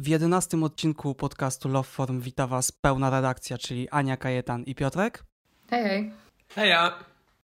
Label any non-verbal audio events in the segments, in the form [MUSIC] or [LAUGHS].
W jedenastym odcinku podcastu Love Form wita Was pełna redakcja, czyli Ania Kajetan i Piotrek. Hej, hej. Heja!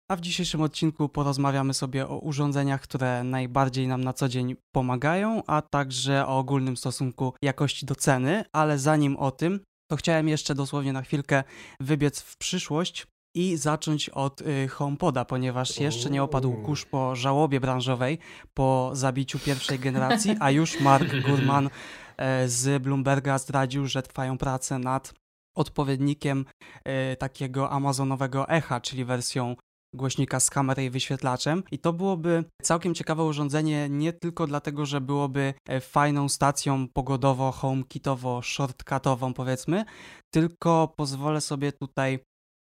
A w dzisiejszym odcinku porozmawiamy sobie o urządzeniach, które najbardziej nam na co dzień pomagają, a także o ogólnym stosunku jakości do ceny, ale zanim o tym, to chciałem jeszcze dosłownie na chwilkę wybiec w przyszłość i zacząć od y, HomePoda, ponieważ jeszcze nie opadł kurz po żałobie branżowej po zabiciu pierwszej generacji, a już Mark Gurman [LAUGHS] z Bloomberga zdradził, że trwają prace nad odpowiednikiem e, takiego amazonowego Echa, czyli wersją głośnika z kamerą i wyświetlaczem. I to byłoby całkiem ciekawe urządzenie nie tylko dlatego, że byłoby e, fajną stacją pogodowo, homekitowo, shortcutową powiedzmy, tylko pozwolę sobie tutaj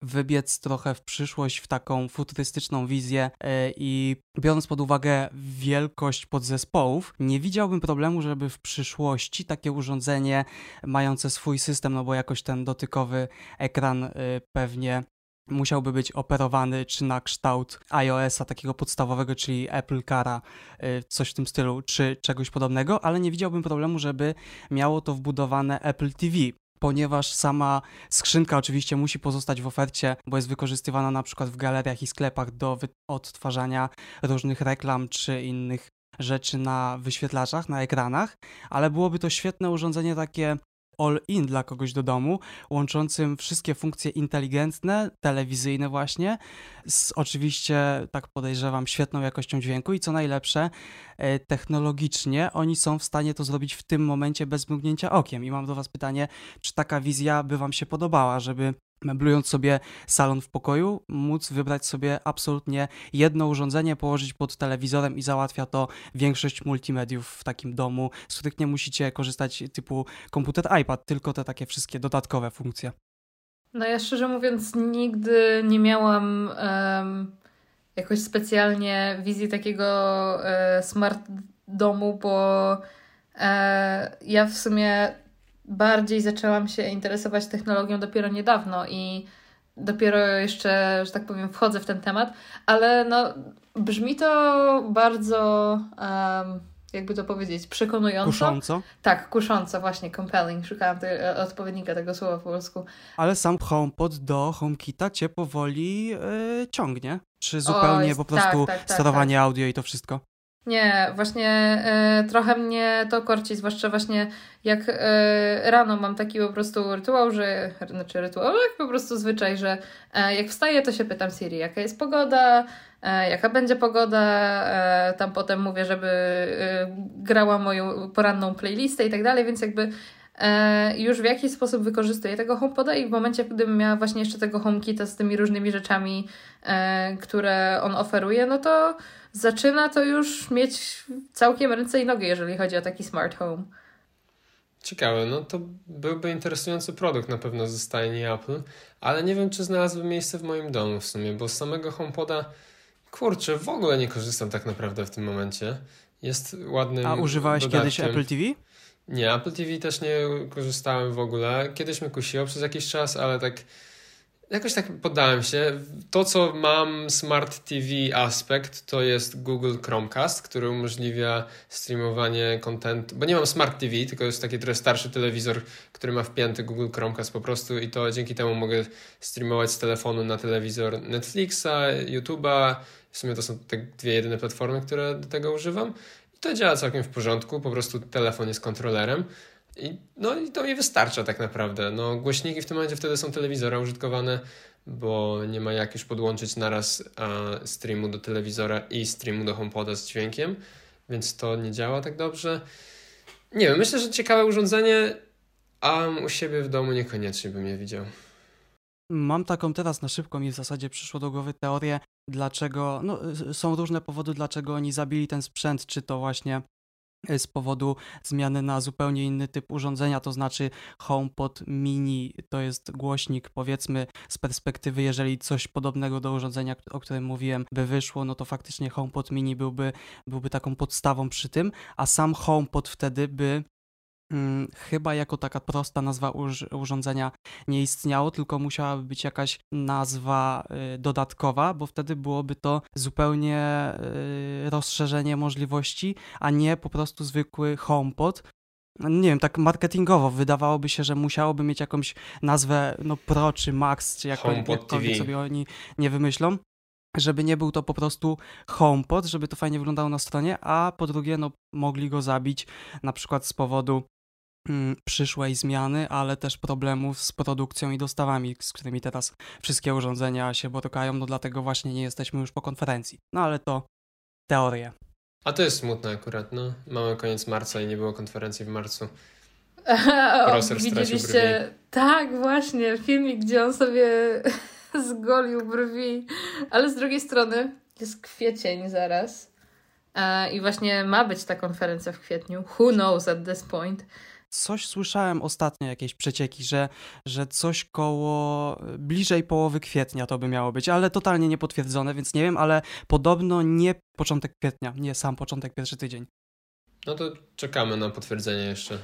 wybiec trochę w przyszłość, w taką futurystyczną wizję e, i biorąc pod uwagę wielkość podzespołów, nie widziałbym problemu, żeby w przyszłości takie urządzenie mające swój system, no bo jakoś ten dotykowy ekran e, pewnie musiałby być operowany czy na kształt iOS-a takiego podstawowego, czyli Apple Cara, y, coś w tym stylu, czy czegoś podobnego, ale nie widziałbym problemu, żeby miało to wbudowane Apple TV, ponieważ sama skrzynka oczywiście musi pozostać w ofercie, bo jest wykorzystywana na przykład w galeriach i sklepach do odtwarzania różnych reklam czy innych rzeczy na wyświetlaczach, na ekranach, ale byłoby to świetne urządzenie takie all-in dla kogoś do domu, łączącym wszystkie funkcje inteligentne, telewizyjne właśnie, z oczywiście, tak podejrzewam, świetną jakością dźwięku i co najlepsze, e, technologicznie oni są w stanie to zrobić w tym momencie bez mrugnięcia okiem. I mam do Was pytanie, czy taka wizja by Wam się podobała, żeby meblując sobie salon w pokoju, móc wybrać sobie absolutnie jedno urządzenie, położyć pod telewizorem i załatwia to większość multimediów w takim domu, z których nie musicie korzystać typu komputer, iPad, tylko te takie wszystkie dodatkowe funkcje. No ja szczerze mówiąc nigdy nie miałam um, jakoś specjalnie wizji takiego e, smart domu, bo e, ja w sumie bardziej zaczęłam się interesować technologią dopiero niedawno i dopiero jeszcze, że tak powiem, wchodzę w ten temat, ale no brzmi to bardzo, um, jakby to powiedzieć, przekonująco. Kusząco? Tak, kusząco, właśnie, compelling. Szukałam te, e, odpowiednika tego słowa po polsku. Ale sam HomePod do HomeKita cię powoli yy, ciągnie? Czy zupełnie po prostu tak, tak, tak, sterowanie tak. audio i to wszystko? Nie, właśnie y, trochę mnie to korci, zwłaszcza właśnie jak y, rano mam taki po prostu rytuał, że, znaczy rytuał, ale po prostu zwyczaj, że y, jak wstaję, to się pytam Siri, jaka jest pogoda, jaka będzie pogoda, tam potem mówię, żeby grała moją poranną playlistę i tak dalej, więc jakby już w jakiś sposób wykorzystuję tego HomePoda i w momencie, gdybym miała właśnie jeszcze tego HomeKita z tymi różnymi rzeczami, które on oferuje, no to zaczyna to już mieć całkiem ręce i nogi, jeżeli chodzi o taki smart home. Ciekawe, no to byłby interesujący produkt na pewno ze stajni Apple, ale nie wiem, czy znalazłby miejsce w moim domu w sumie, bo z samego HomePoda, kurczę, w ogóle nie korzystam tak naprawdę w tym momencie. Jest ładnym A używałeś dodatkiem. kiedyś Apple TV? Nie, Apple TV też nie korzystałem w ogóle. Kiedyś mnie kusiło przez jakiś czas, ale tak Jakoś tak poddałem się. To, co mam Smart TV aspekt, to jest Google Chromecast, który umożliwia streamowanie kontentu. Bo nie mam Smart TV, tylko jest taki trochę starszy telewizor, który ma wpięty Google Chromecast po prostu i to dzięki temu mogę streamować z telefonu na telewizor Netflixa, YouTube'a. W sumie to są te dwie jedyne platformy, które do tego używam. To działa całkiem w porządku, po prostu telefon jest kontrolerem. I, no i to mi wystarcza tak naprawdę. No, głośniki w tym momencie wtedy są telewizora użytkowane, bo nie ma jak już podłączyć naraz a, streamu do telewizora i streamu do HomePoda z dźwiękiem, więc to nie działa tak dobrze. Nie wiem, myślę, że ciekawe urządzenie, a u siebie w domu niekoniecznie bym je widział. Mam taką teraz na szybko mi w zasadzie przyszło do głowy teorię, dlaczego, no są różne powody, dlaczego oni zabili ten sprzęt, czy to właśnie z powodu zmiany na zupełnie inny typ urządzenia, to znaczy HomePod Mini. To jest głośnik, powiedzmy z perspektywy, jeżeli coś podobnego do urządzenia, o którym mówiłem, by wyszło, no to faktycznie HomePod Mini byłby, byłby taką podstawą przy tym, a sam HomePod wtedy by Hmm, chyba jako taka prosta nazwa urządzenia nie istniało, tylko musiałaby być jakaś nazwa y, dodatkowa, bo wtedy byłoby to zupełnie y, rozszerzenie możliwości, a nie po prostu zwykły HomePod. nie wiem, tak marketingowo wydawałoby się, że musiałoby mieć jakąś nazwę, no Pro czy Max, czy jako, jakkolwiek sobie oni nie wymyślą, żeby nie był to po prostu HomePod, żeby to fajnie wyglądało na stronie, a po drugie, no mogli go zabić na przykład z powodu przyszłej zmiany, ale też problemów z produkcją i dostawami, z którymi teraz wszystkie urządzenia się borykają, no dlatego właśnie nie jesteśmy już po konferencji. No ale to teorie. A to jest smutne akurat, no. Mamy koniec marca i nie było konferencji w marcu. [LAUGHS] Proser Widzieliście, tak, właśnie, filmik, gdzie on sobie [LAUGHS] zgolił brwi, ale z drugiej strony jest kwiecień zaraz e, i właśnie ma być ta konferencja w kwietniu. Who knows at this point? Coś słyszałem ostatnio, jakieś przecieki, że, że coś koło bliżej połowy kwietnia to by miało być, ale totalnie niepotwierdzone, więc nie wiem, ale podobno nie początek kwietnia, nie sam początek, pierwszy tydzień. No to czekamy na potwierdzenie jeszcze,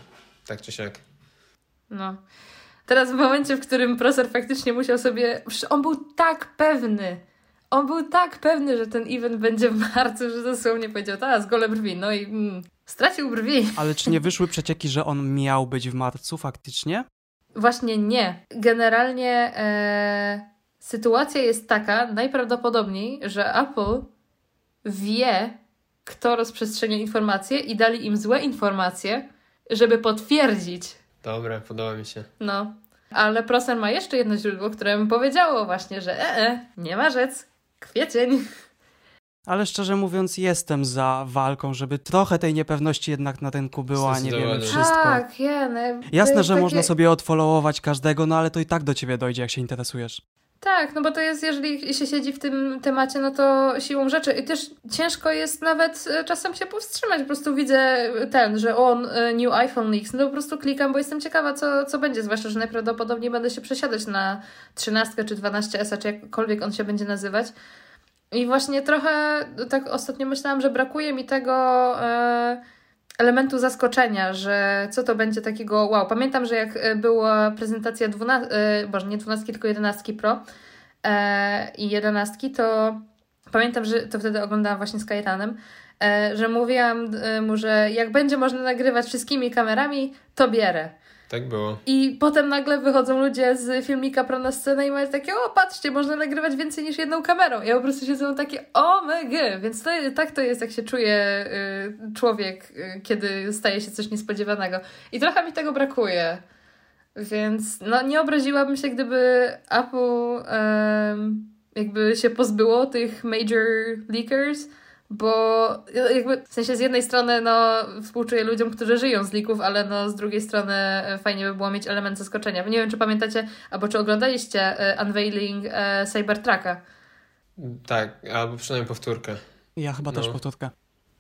tak czy siak. No. Teraz w momencie, w którym Proser faktycznie musiał sobie. On był tak pewny. On był tak pewny, że ten event będzie w marcu, że dosłownie powiedział, teraz gole brwi. No i mm, stracił brwi. [LAUGHS] Ale czy nie wyszły przecieki, że on miał być w marcu faktycznie? Właśnie nie. Generalnie e, sytuacja jest taka, najprawdopodobniej, że Apple wie, kto rozprzestrzenia informacje i dali im złe informacje, żeby potwierdzić. Dobre, podoba mi się. No. Ale Prosen ma jeszcze jedno źródło, które mi powiedziało właśnie, że e, e nie ma rzec, kwiecień. Ale szczerze mówiąc, jestem za walką, żeby trochę tej niepewności jednak na rynku była, nie wiemy wszystko. Tak, ja, no, Jasne, że takie... można sobie odfollowować każdego, no ale to i tak do ciebie dojdzie, jak się interesujesz. Tak, no bo to jest, jeżeli się siedzi w tym temacie, no to siłą rzeczy. I też ciężko jest nawet e, czasem się powstrzymać. Po prostu widzę ten, że on, e, new iPhone leaks, no po prostu klikam, bo jestem ciekawa, co, co będzie. Zwłaszcza, że najprawdopodobniej będę się przesiadać na 13 czy 12S, czy jakkolwiek on się będzie nazywać. I właśnie trochę tak ostatnio myślałam, że brakuje mi tego. E, elementu zaskoczenia, że co to będzie takiego wow. Pamiętam, że jak e, była prezentacja 12, e, boże nie 12, tylko 11 Pro i 11, to pamiętam, że to wtedy oglądałam właśnie z Kajetanem, że mówiłam mu, że jak będzie można nagrywać wszystkimi kamerami, to bierę. Tak było. I potem nagle wychodzą ludzie z filmika pro na scenę i mają takie, o patrzcie, można nagrywać więcej niż jedną kamerą. Ja po prostu siedzę takie, o mega, więc to, tak to jest, jak się czuje y, człowiek, y, kiedy staje się coś niespodziewanego. I trochę mi tego brakuje. Więc no, nie obraziłabym się, gdyby Apple y, jakby się pozbyło tych major leakers, bo jakby w sensie z jednej strony no współczuję ludziom, którzy żyją z lików, ale no z drugiej strony e, fajnie by było mieć element zaskoczenia. Nie wiem, czy pamiętacie, albo czy oglądaliście e, unveiling e, Cybertrucka. Tak, albo przynajmniej powtórkę. Ja chyba no. też powtórkę.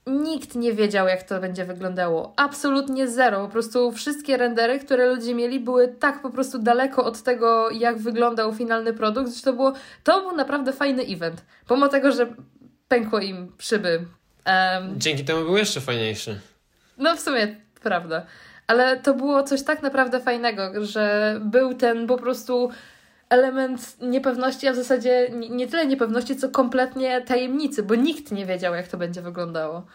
Nikt nie wiedział, jak to będzie wyglądało. Absolutnie zero. Po prostu wszystkie rendery, które ludzie mieli, były tak po prostu daleko od tego, jak wyglądał finalny produkt, że to było, to był naprawdę fajny event. Pomimo tego, że pękło im szyby. Um, Dzięki temu był jeszcze fajniejszy. No w sumie, prawda. Ale to było coś tak naprawdę fajnego, że był ten po prostu element niepewności, a w zasadzie nie tyle niepewności, co kompletnie tajemnicy, bo nikt nie wiedział, jak to będzie wyglądało.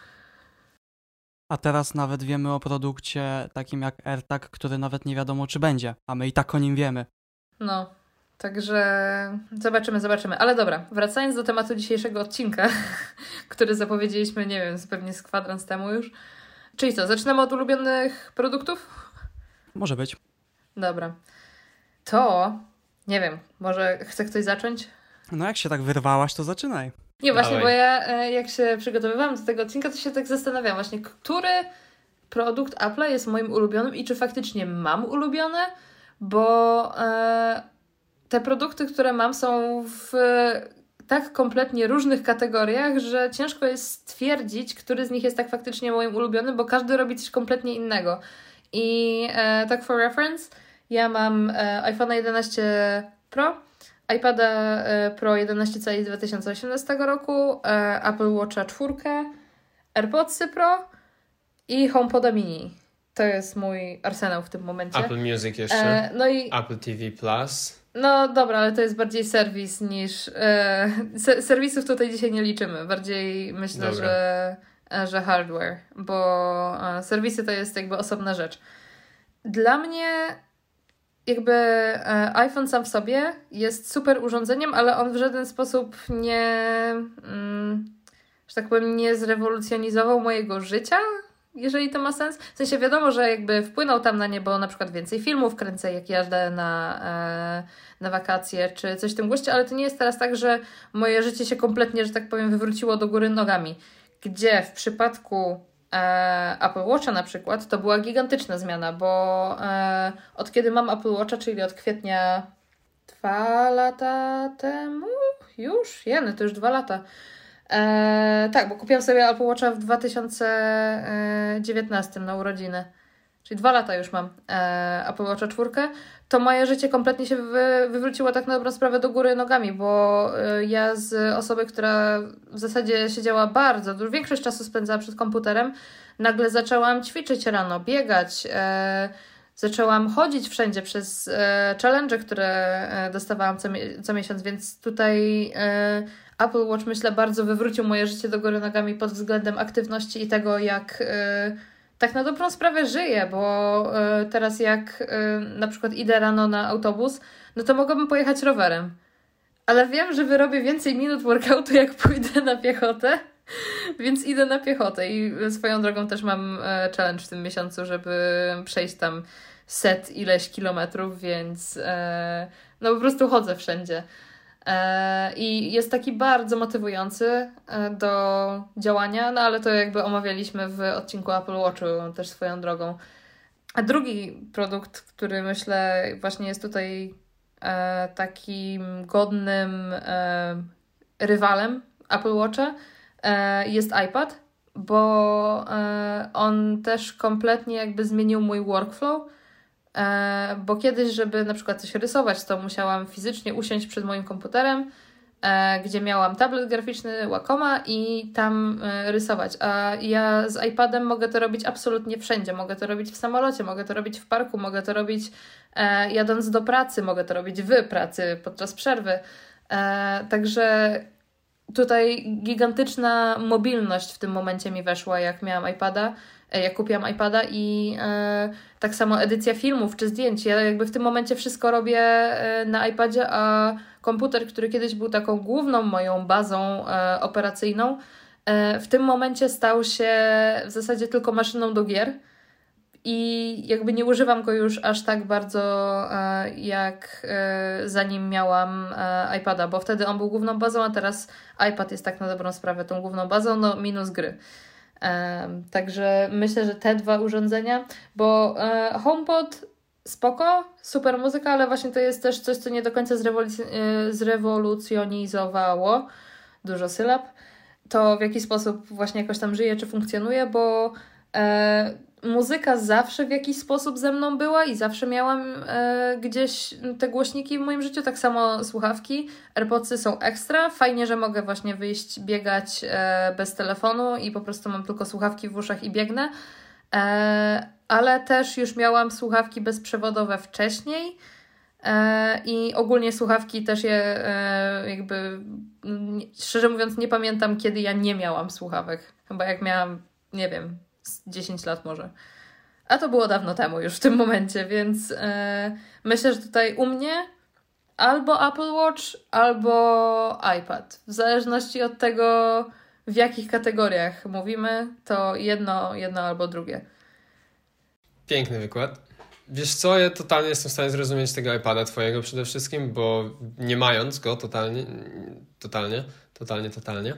A teraz nawet wiemy o produkcie takim jak AirTag, który nawet nie wiadomo, czy będzie, a my i tak o nim wiemy. No, Także zobaczymy, zobaczymy. Ale dobra, wracając do tematu dzisiejszego odcinka, [LAUGHS] który zapowiedzieliśmy, nie wiem, pewnie z kwadrans temu już. Czyli co, zaczynamy od ulubionych produktów? Może być. Dobra. To, nie wiem, może chce ktoś zacząć? No jak się tak wyrwałaś, to zaczynaj. Nie, właśnie, Dawaj. bo ja e, jak się przygotowywałam do tego odcinka, to się tak zastanawiałam właśnie, który produkt Apple jest moim ulubionym i czy faktycznie mam ulubione, bo... E, te produkty, które mam, są w tak kompletnie różnych kategoriach, że ciężko jest stwierdzić, który z nich jest tak faktycznie moim ulubionym, bo każdy robi coś kompletnie innego. I e, tak for reference, ja mam e, iPhone 11 Pro, iPada e, Pro 11 cali z 2018 roku, e, Apple Watcha 4, AirPodsy Pro i HomePoda Mini. To jest mój arsenał w tym momencie. Apple Music jeszcze. E, no i Apple TV Plus. No dobra, ale to jest bardziej serwis niż. E, serwisów tutaj dzisiaj nie liczymy. Bardziej myślę, dobra. że że hardware, bo serwisy to jest jakby osobna rzecz. Dla mnie jakby iPhone sam w sobie jest super urządzeniem, ale on w żaden sposób nie, mm, że tak powiem, nie zrewolucjonizował mojego życia, jeżeli to ma sens. W sensie wiadomo, że jakby wpłynął tam na nie, bo na przykład więcej filmów kręcę, jak jadę na, e, na wakacje, czy coś w tym goście, ale to nie jest teraz tak, że moje życie się kompletnie, że tak powiem, wywróciło do góry nogami. Gdzie w przypadku e, Apple Watcha na przykład, to była gigantyczna zmiana, bo e, od kiedy mam Apple Watcha, czyli od kwietnia dwa lata temu, już, jeny, to już dwa lata, E, tak, bo kupiłam sobie Apple Watcha w 2019 na urodziny. Czyli dwa lata już mam e, Apple Watcha czwórkę. To moje życie kompletnie się wy, wywróciło tak na dobrą sprawę do góry nogami, bo e, ja z osoby, która w zasadzie siedziała bardzo, dużo, większość czasu spędzała przed komputerem, nagle zaczęłam ćwiczyć rano, biegać. E, zaczęłam chodzić wszędzie przez e, challenge, które e, dostawałam co, co miesiąc, więc tutaj e, Apple Watch myślę bardzo wywrócił moje życie do góry nogami pod względem aktywności i tego, jak e, tak na dobrą sprawę żyję, bo e, teraz jak e, na przykład idę rano na autobus, no to mogłabym pojechać rowerem. Ale wiem, że wyrobię więcej minut workoutu, jak pójdę na piechotę, [LAUGHS] więc idę na piechotę i swoją drogą też mam challenge w tym miesiącu, żeby przejść tam set ileś kilometrów, więc no po prostu chodzę wszędzie. E, I jest taki bardzo motywujący e, do działania, no ale to jakby omawialiśmy w odcinku Apple Watchu też swoją drogą. A drugi produkt, który myślę właśnie jest tutaj e, takim godnym rywalem Apple Watcha, jest iPad, bo on też kompletnie jakby zmienił mój workflow bo kiedyś, żeby na przykład coś rysować, to musiałam fizycznie usiąść przed moim komputerem, e, gdzie miałam tablet graficzny Wacoma i tam e, rysować. A ja z iPadem mogę to robić absolutnie wszędzie. Mogę to robić w samolocie, mogę to robić w parku, mogę to robić jadąc do pracy, mogę to robić w pracy podczas przerwy. Także tutaj gigantyczna mobilność w tym momencie mi weszła, jak miałam iPada. E, jak kupiłam iPada i e, tak samo edycja filmów czy zdjęć. Ja jakby w tym momencie wszystko robię e, na iPadzie, a komputer, który kiedyś był taką główną moją bazą e, operacyjną, e, w tym momencie stał się w zasadzie tylko maszyną do gier. I jakby nie używam go już aż tak bardzo, e, jak zanim miałam iPada, bo wtedy on był główną bazą, a teraz iPad jest tak na dobrą sprawę tą główną bazą, no minus gry. Także myślę, że te dwa urządzenia, bo e, HomePod spoko, super muzyka, ale właśnie to jest też coś, co nie do końca e, zrewolucjonizowało, dużo sylab, to w jaki sposób właśnie jakoś tam żyje, czy funkcjonuje, bo e, muzyka zawsze w jakiś sposób ze mną była i zawsze miałam e, gdzieś te głośniki w moim życiu, tak samo słuchawki. AirPodsy są ekstra, fajnie, że mogę właśnie wyjść, biegać e, bez telefonu i po prostu mam tylko słuchawki w uszach i biegnę. E, ale też już miałam słuchawki bezprzewodowe wcześniej. E, I ogólnie słuchawki też je e, jakby, szczerze mówiąc, nie pamiętam, kiedy ja nie miałam słuchawek. Chyba jak miałam, nie wiem, 10 lat może. A to było dawno temu już w tym momencie, więc yy, myślę, że tutaj u mnie albo Apple Watch, albo iPad. W zależności od tego, w jakich kategoriach mówimy, to jedno, jedno albo drugie. Piękny wykład. Wiesz co, ja totalnie jestem w stanie zrozumieć tego iPada twojego przede wszystkim, bo nie mając go totalnie, totalnie, totalnie, totalnie,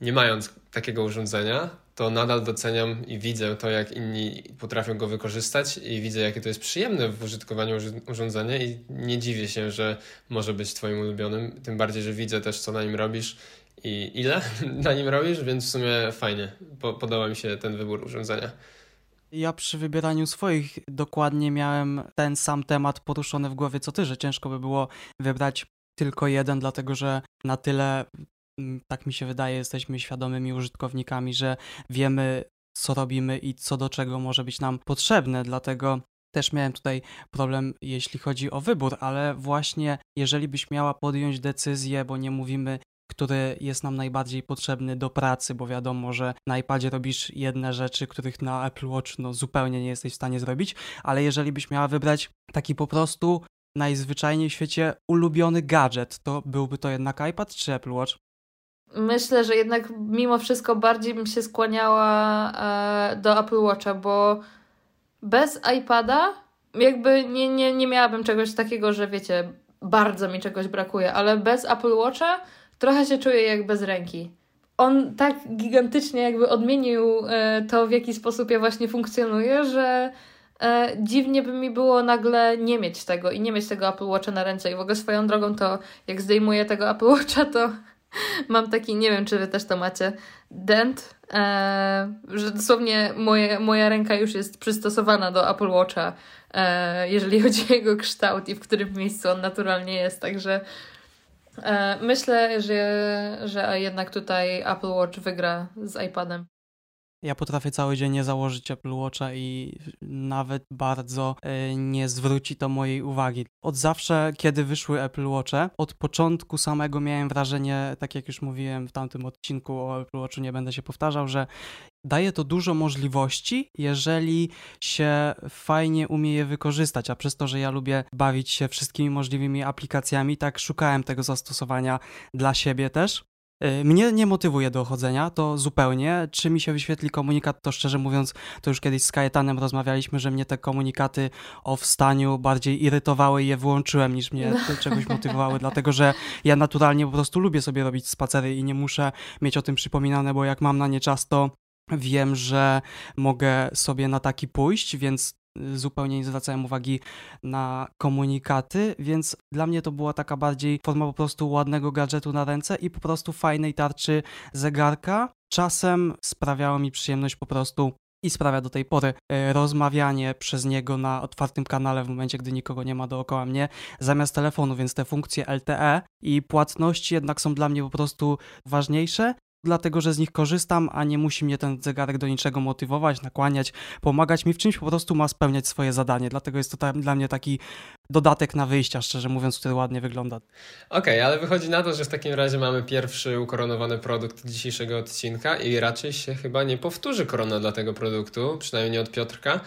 nie mając takiego urządzenia, to nadal doceniam i widzę to, jak inni potrafią go wykorzystać i widzę, jakie to jest przyjemne w użytkowaniu urządzenia i nie dziwię się, że może być Twoim ulubionym, tym bardziej, że widzę też, co na nim robisz i ile [LAUGHS] na nim robisz, więc w sumie fajnie. Po podoba mi się ten wybór urządzenia. Ja przy wybieraniu swoich dokładnie miałem ten sam temat poruszony w głowie co ty, że ciężko by było wybrać tylko jeden, dlatego że na tyle tak mi się wydaje, jesteśmy świadomymi użytkownikami, że wiemy, co robimy i co do czego może być nam potrzebne. Dlatego też miałem tutaj problem, jeśli chodzi o wybór, ale właśnie jeżeli byś miała podjąć decyzję, bo nie mówimy, który jest nam najbardziej potrzebny do pracy, bo wiadomo, że na iPadzie robisz jedne rzeczy, których na Apple Watch no, zupełnie nie jesteś w stanie zrobić, ale jeżeli byś miała wybrać taki po prostu najzwyczajniej w świecie ulubiony gadżet, to byłby to jednak iPad czy Apple Watch? Myślę, że jednak mimo wszystko bardziej bym się skłaniała e, do Apple Watcha, bo bez iPada jakby nie, nie, nie miałabym czegoś takiego, że wiecie, bardzo mi czegoś brakuje, ale bez Apple Watcha trochę się czuję jak bez ręki. On tak gigantycznie jakby odmienił e, to, w jaki sposób ja właśnie funkcjonuję, że e, dziwnie by mi było nagle nie mieć tego i nie mieć tego Apple Watcha na ręce. I w ogóle swoją drogą to, jak zdejmuję tego Apple Watcha, to [LAUGHS] mam taki, nie wiem, czy wy też to macie, dent, e, że dosłownie moje, moja ręka już jest przystosowana do Apple Watcha, e, jeżeli [LAUGHS] chodzi o jego kształt i w którym miejscu on naturalnie jest, także e, myślę, że, że jednak tutaj Apple Watch wygra z iPadem. Ja potrafię cały dzień nie założyć Apple Watcha i nawet bardzo y, nie zwróci to mojej uwagi. Od zawsze, kiedy wyszły Apple Watche, od początku samego miałem wrażenie, tak jak już mówiłem w tamtym odcinku o Apple Watchu, nie będę się powtarzał, że daje to dużo możliwości, jeżeli się fajnie umie je wykorzystać, a przez to, że ja lubię bawić się wszystkimi możliwymi aplikacjami, tak szukałem tego zastosowania dla siebie też. Y, mnie nie motywuje do chodzenia, to zupełnie. Czy mi się wyświetli komunikat, to szczerze mówiąc, to już kiedyś z Kajetanem rozmawialiśmy, że mnie te komunikaty o wstaniu bardziej irytowały i je wyłączyłem niż mnie no. czegoś motywowały, dlatego że ja naturalnie po prostu lubię sobie robić spacery i nie muszę mieć o tym przypominane, bo jak mam na nie czas, to wiem, że mogę sobie na taki pójść, więc zupełnie nie zwracałem uwagi na komunikaty, więc dla mnie to była taka bardziej forma po prostu ładnego gadżetu na ręce i po prostu fajnej tarczy zegarka. Czasem sprawiało mi przyjemność po prostu i sprawia do tej pory e, rozmawianie przez niego na otwartym kanale w momencie, gdy nikogo nie ma dookoła mnie, zamiast telefonu, więc te funkcje LTE i płatności jednak są dla mnie po prostu ważniejsze dlatego że z nich korzystam, a nie musi mnie ten zegarek do niczego motywować, nakłaniać, pomagać mi w czymś, po prostu ma spełniać swoje zadanie. Dlatego jest to dla mnie taki dodatek na wyjścia, szczerze mówiąc, który ładnie wygląda. Okej, okay, ale wychodzi na to, że w takim razie mamy pierwszy ukoronowany produkt dzisiejszego odcinka i raczej się chyba nie powtórzy korona dla tego produktu, przynajmniej nie od Piotrka.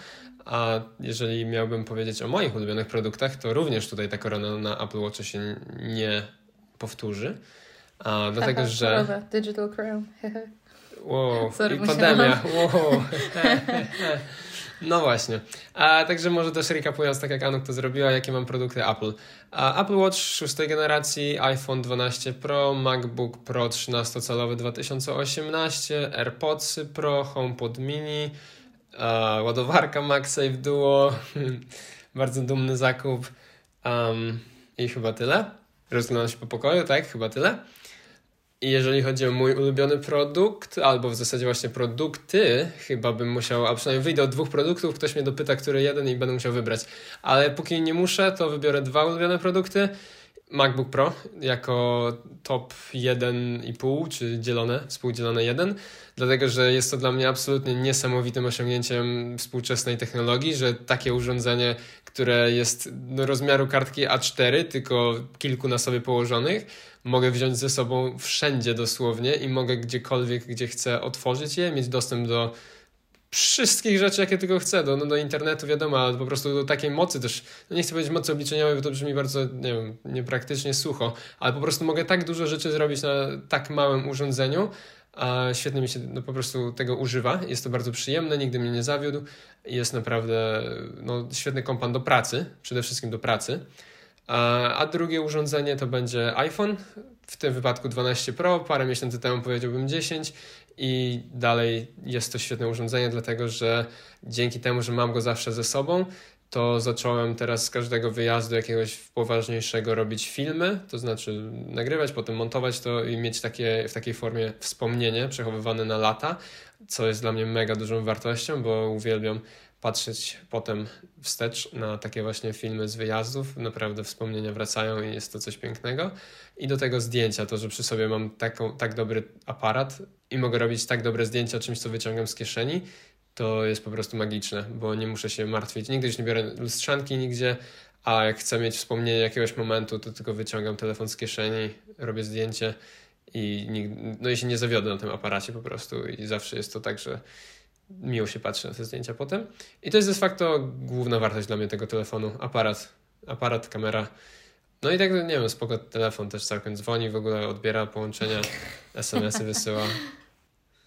A jeżeli miałbym powiedzieć o moich ulubionych produktach, to również tutaj ta korona na Apple Watch się nie powtórzy. A, dlatego, że... Digital Crown. [LAUGHS] wow, Sorry, i pandemia. Wow. [LAUGHS] No właśnie. A także może też recapując, tak jak Anu to zrobiła, jakie mam produkty Apple. A Apple Watch 6 generacji, iPhone 12 Pro, MacBook Pro 13-calowy 2018, AirPods Pro, HomePod Mini, a, ładowarka MagSafe Duo, [LAUGHS] bardzo dumny zakup um, i chyba tyle. Rozglądam się po pokoju, tak? Chyba tyle. I jeżeli chodzi o mój ulubiony produkt, albo w zasadzie właśnie produkty, chyba bym musiał, a przynajmniej wyjdę od dwóch produktów, ktoś mnie dopyta, który jeden i będę musiał wybrać. Ale póki nie muszę, to wybiorę dwa ulubione produkty. MacBook Pro jako top 1,5 czy dzielone, współdzielone 1, dlatego że jest to dla mnie absolutnie niesamowitym osiągnięciem współczesnej technologii, że takie urządzenie, które jest no, rozmiaru kartki A4, tylko kilku na sobie położonych, mogę wziąć ze sobą wszędzie dosłownie i mogę gdziekolwiek, gdzie chcę otworzyć je, mieć dostęp do wszystkich rzeczy, jakie tylko chcę, do, no, do internetu wiadomo, ale po prostu do takiej mocy też, no nie chcę powiedzieć mocy obliczeniowej, bo to brzmi bardzo, nie wiem, niepraktycznie sucho, ale po prostu mogę tak dużo rzeczy zrobić na tak małym urządzeniu, a świetnie mi się no, po prostu tego używa, jest to bardzo przyjemne, nigdy mnie nie zawiódł, jest naprawdę no, świetny kompan do pracy, przede wszystkim do pracy, a drugie urządzenie to będzie iPhone, w tym wypadku 12 Pro, parę miesięcy temu powiedziałbym 10 i dalej jest to świetne urządzenie, dlatego że dzięki temu, że mam go zawsze ze sobą, to zacząłem teraz z każdego wyjazdu jakiegoś poważniejszego robić filmy, to znaczy nagrywać, potem montować to i mieć takie, w takiej formie wspomnienie przechowywane na lata, co jest dla mnie mega dużą wartością, bo uwielbiam patrzeć potem wstecz na takie właśnie filmy z wyjazdów. Naprawdę wspomnienia wracają i jest to coś pięknego. I do tego zdjęcia, to, że przy sobie mam taką, tak dobry aparat i mogę robić tak dobre zdjęcia czymś, co wyciągam z kieszeni, to jest po prostu magiczne, bo nie muszę się martwić. Nigdy już nie biorę lustrzanki nigdzie, a jak chcę mieć wspomnienie jakiegoś momentu, to tylko wyciągam telefon z kieszeni, robię zdjęcie i, no i się nie zawiodę na tym aparacie po prostu i zawsze jest to tak, że miło się patrzy na te zdjęcia potem. I to jest de facto główna wartość dla mnie tego telefonu. Aparat, aparat, kamera. No i tak, nie wiem, spoko telefon też całkiem dzwoni, w ogóle odbiera połączenia, SMS-y wysyła.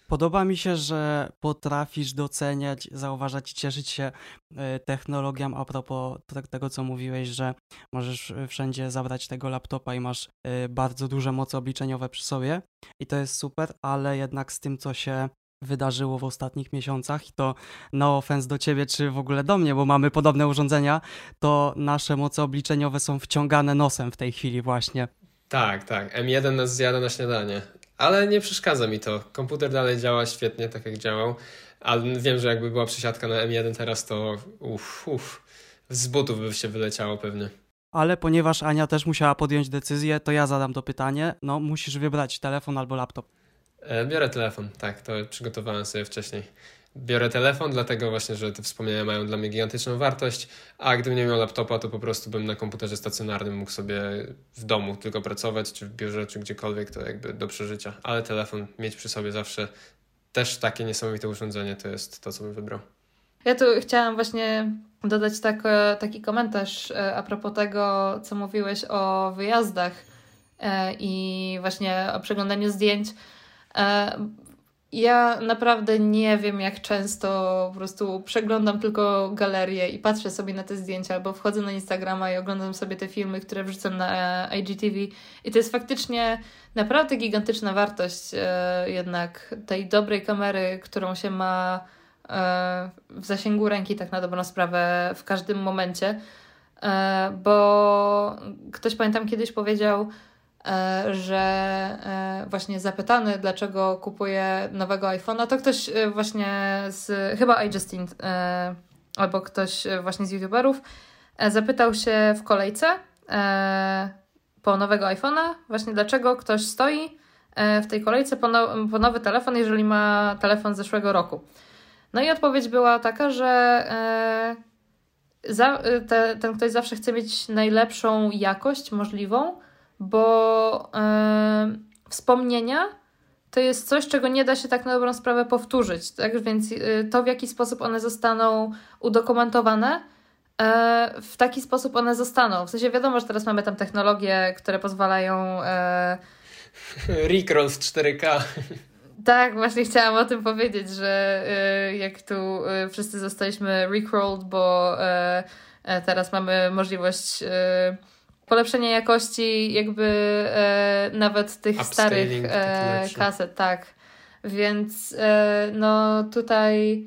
Podoba mi się, że potrafisz doceniać, zauważać i cieszyć się e, technologią a propos tego, co mówiłeś, że możesz e, wszędzie zabrać tego laptopa i masz e, bardzo duże moce obliczeniowe przy sobie i to jest super, ale jednak z tym, co się wydarzyło w ostatnich miesiącach i to no offense do ciebie, czy w ogóle do mnie, bo mamy podobne urządzenia, to nasze moce obliczeniowe są wciągane nosem w tej chwili właśnie. Tak, tak. M1 nas zjada na śniadanie. Ale nie przeszkadza mi to. Komputer dalej działa świetnie, tak jak działał. Ale wiem, że jakby była przesiadka na M1 teraz, to uff, uff, z butów by się wyleciało pewnie. Ale ponieważ Ania też musiała podjąć decyzję, to ja zadam to pytanie. No, musisz wybrać telefon albo laptop. E, biorę telefon, tak, to przygotowałem sobie wcześniej. Biorę telefon, dlatego właśnie, że te wspomnienia mają dla mnie gigantyczną wartość, a gdybym nie miał laptopa, to po prostu bym na komputerze stacjonarnym mógł sobie w domu tylko pracować, czy w biurze, czy gdziekolwiek, to jakby do przeżycia. Ale telefon mieć przy sobie zawsze też takie niesamowite urządzenie to jest to, co bym wybrał. Ja tu chciałam właśnie dodać tak, taki komentarz e, a propos tego, co mówiłeś o wyjazdach e, i właśnie o przeglądaniu zdjęć. Ja naprawdę nie wiem, jak często po prostu przeglądam tylko galerię i patrzę sobie na te zdjęcia, albo wchodzę na Instagrama i oglądam sobie te filmy, które wrzucam na IGTV. I to jest faktycznie naprawdę gigantyczna wartość e, jednak tej dobrej kamery, którą się ma e, w zasięgu ręki, tak na dobrą sprawę, w każdym momencie. E, bo ktoś pamiętam kiedyś powiedział, E, że e, właśnie zapytany, dlaczego kupuje nowego iPhone'a, to ktoś e, właśnie z, chyba iJustine albo ktoś właśnie z YouTuberów zapytał się w kolejce po nowego iPhone'a, właśnie dlaczego ktoś stoi w tej kolejce po, po nowy telefon, jeżeli ma telefon z zeszłego roku. No i odpowiedź była taka, że za, te, ten ktoś zawsze chce mieć najlepszą jakość możliwą, bo yy, wspomnienia to jest coś, czego nie da się tak na dobrą sprawę powtórzyć. Tak? Więc yy, to, w jaki sposób one zostaną udokumentowane, yy, w taki sposób one zostaną. W sensie wiadomo, że teraz mamy tam technologie, które pozwalają. Recroll w 4K. Tak, właśnie chciałam o tym powiedzieć, że jak tu wszyscy zostaliśmy recrolled, bo teraz mamy możliwość polepszenie jakości jakby e, nawet tych starych e, kaset, tak. Więc e, no tutaj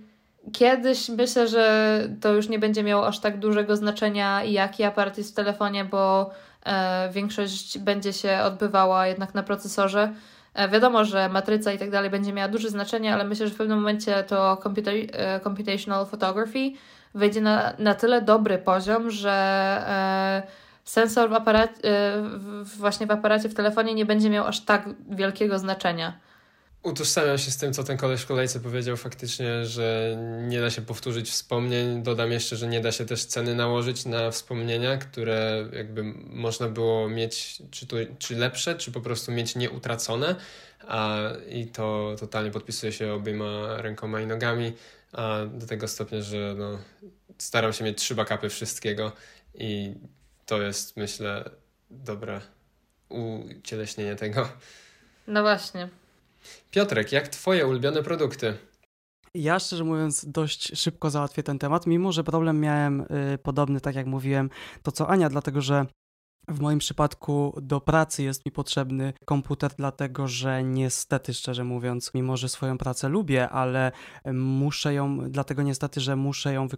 kiedyś myślę, że to już nie będzie miało aż tak dużego znaczenia jaki aparat jest w telefonie, bo e, większość będzie się odbywała jednak na procesorze. E, wiadomo, że matryca i tak dalej będzie miała duże znaczenie, ale myślę, że w pewnym momencie to computer, e, computational photography wejdzie na, na tyle dobry poziom, że sensor w aparat, y, właśnie w aparacie w telefonie nie będzie miał aż tak wielkiego znaczenia. Utożsamiam się z tym, co ten koleś w kolejce powiedział faktycznie, że nie da się powtórzyć wspomnień. Dodam jeszcze, że nie da się też ceny nałożyć na wspomnienia, które jakby można było mieć czy, tu, czy lepsze, czy po prostu mieć nieutracone. A, I to totalnie podpisuje się obiema rękoma i nogami, a do tego stopnia, że no, staram się mieć trzy backupy wszystkiego i to jest, myślę, dobre ucieleśnienie tego. No właśnie. Piotrek, jak Twoje ulubione produkty? Ja szczerze mówiąc dość szybko załatwię ten temat, mimo że problem miałem y, podobny, tak jak mówiłem, to co Ania, dlatego że w moim przypadku do pracy jest mi potrzebny komputer, dlatego że niestety, szczerze mówiąc, mimo że swoją pracę lubię, ale muszę ją, dlatego niestety, że muszę ją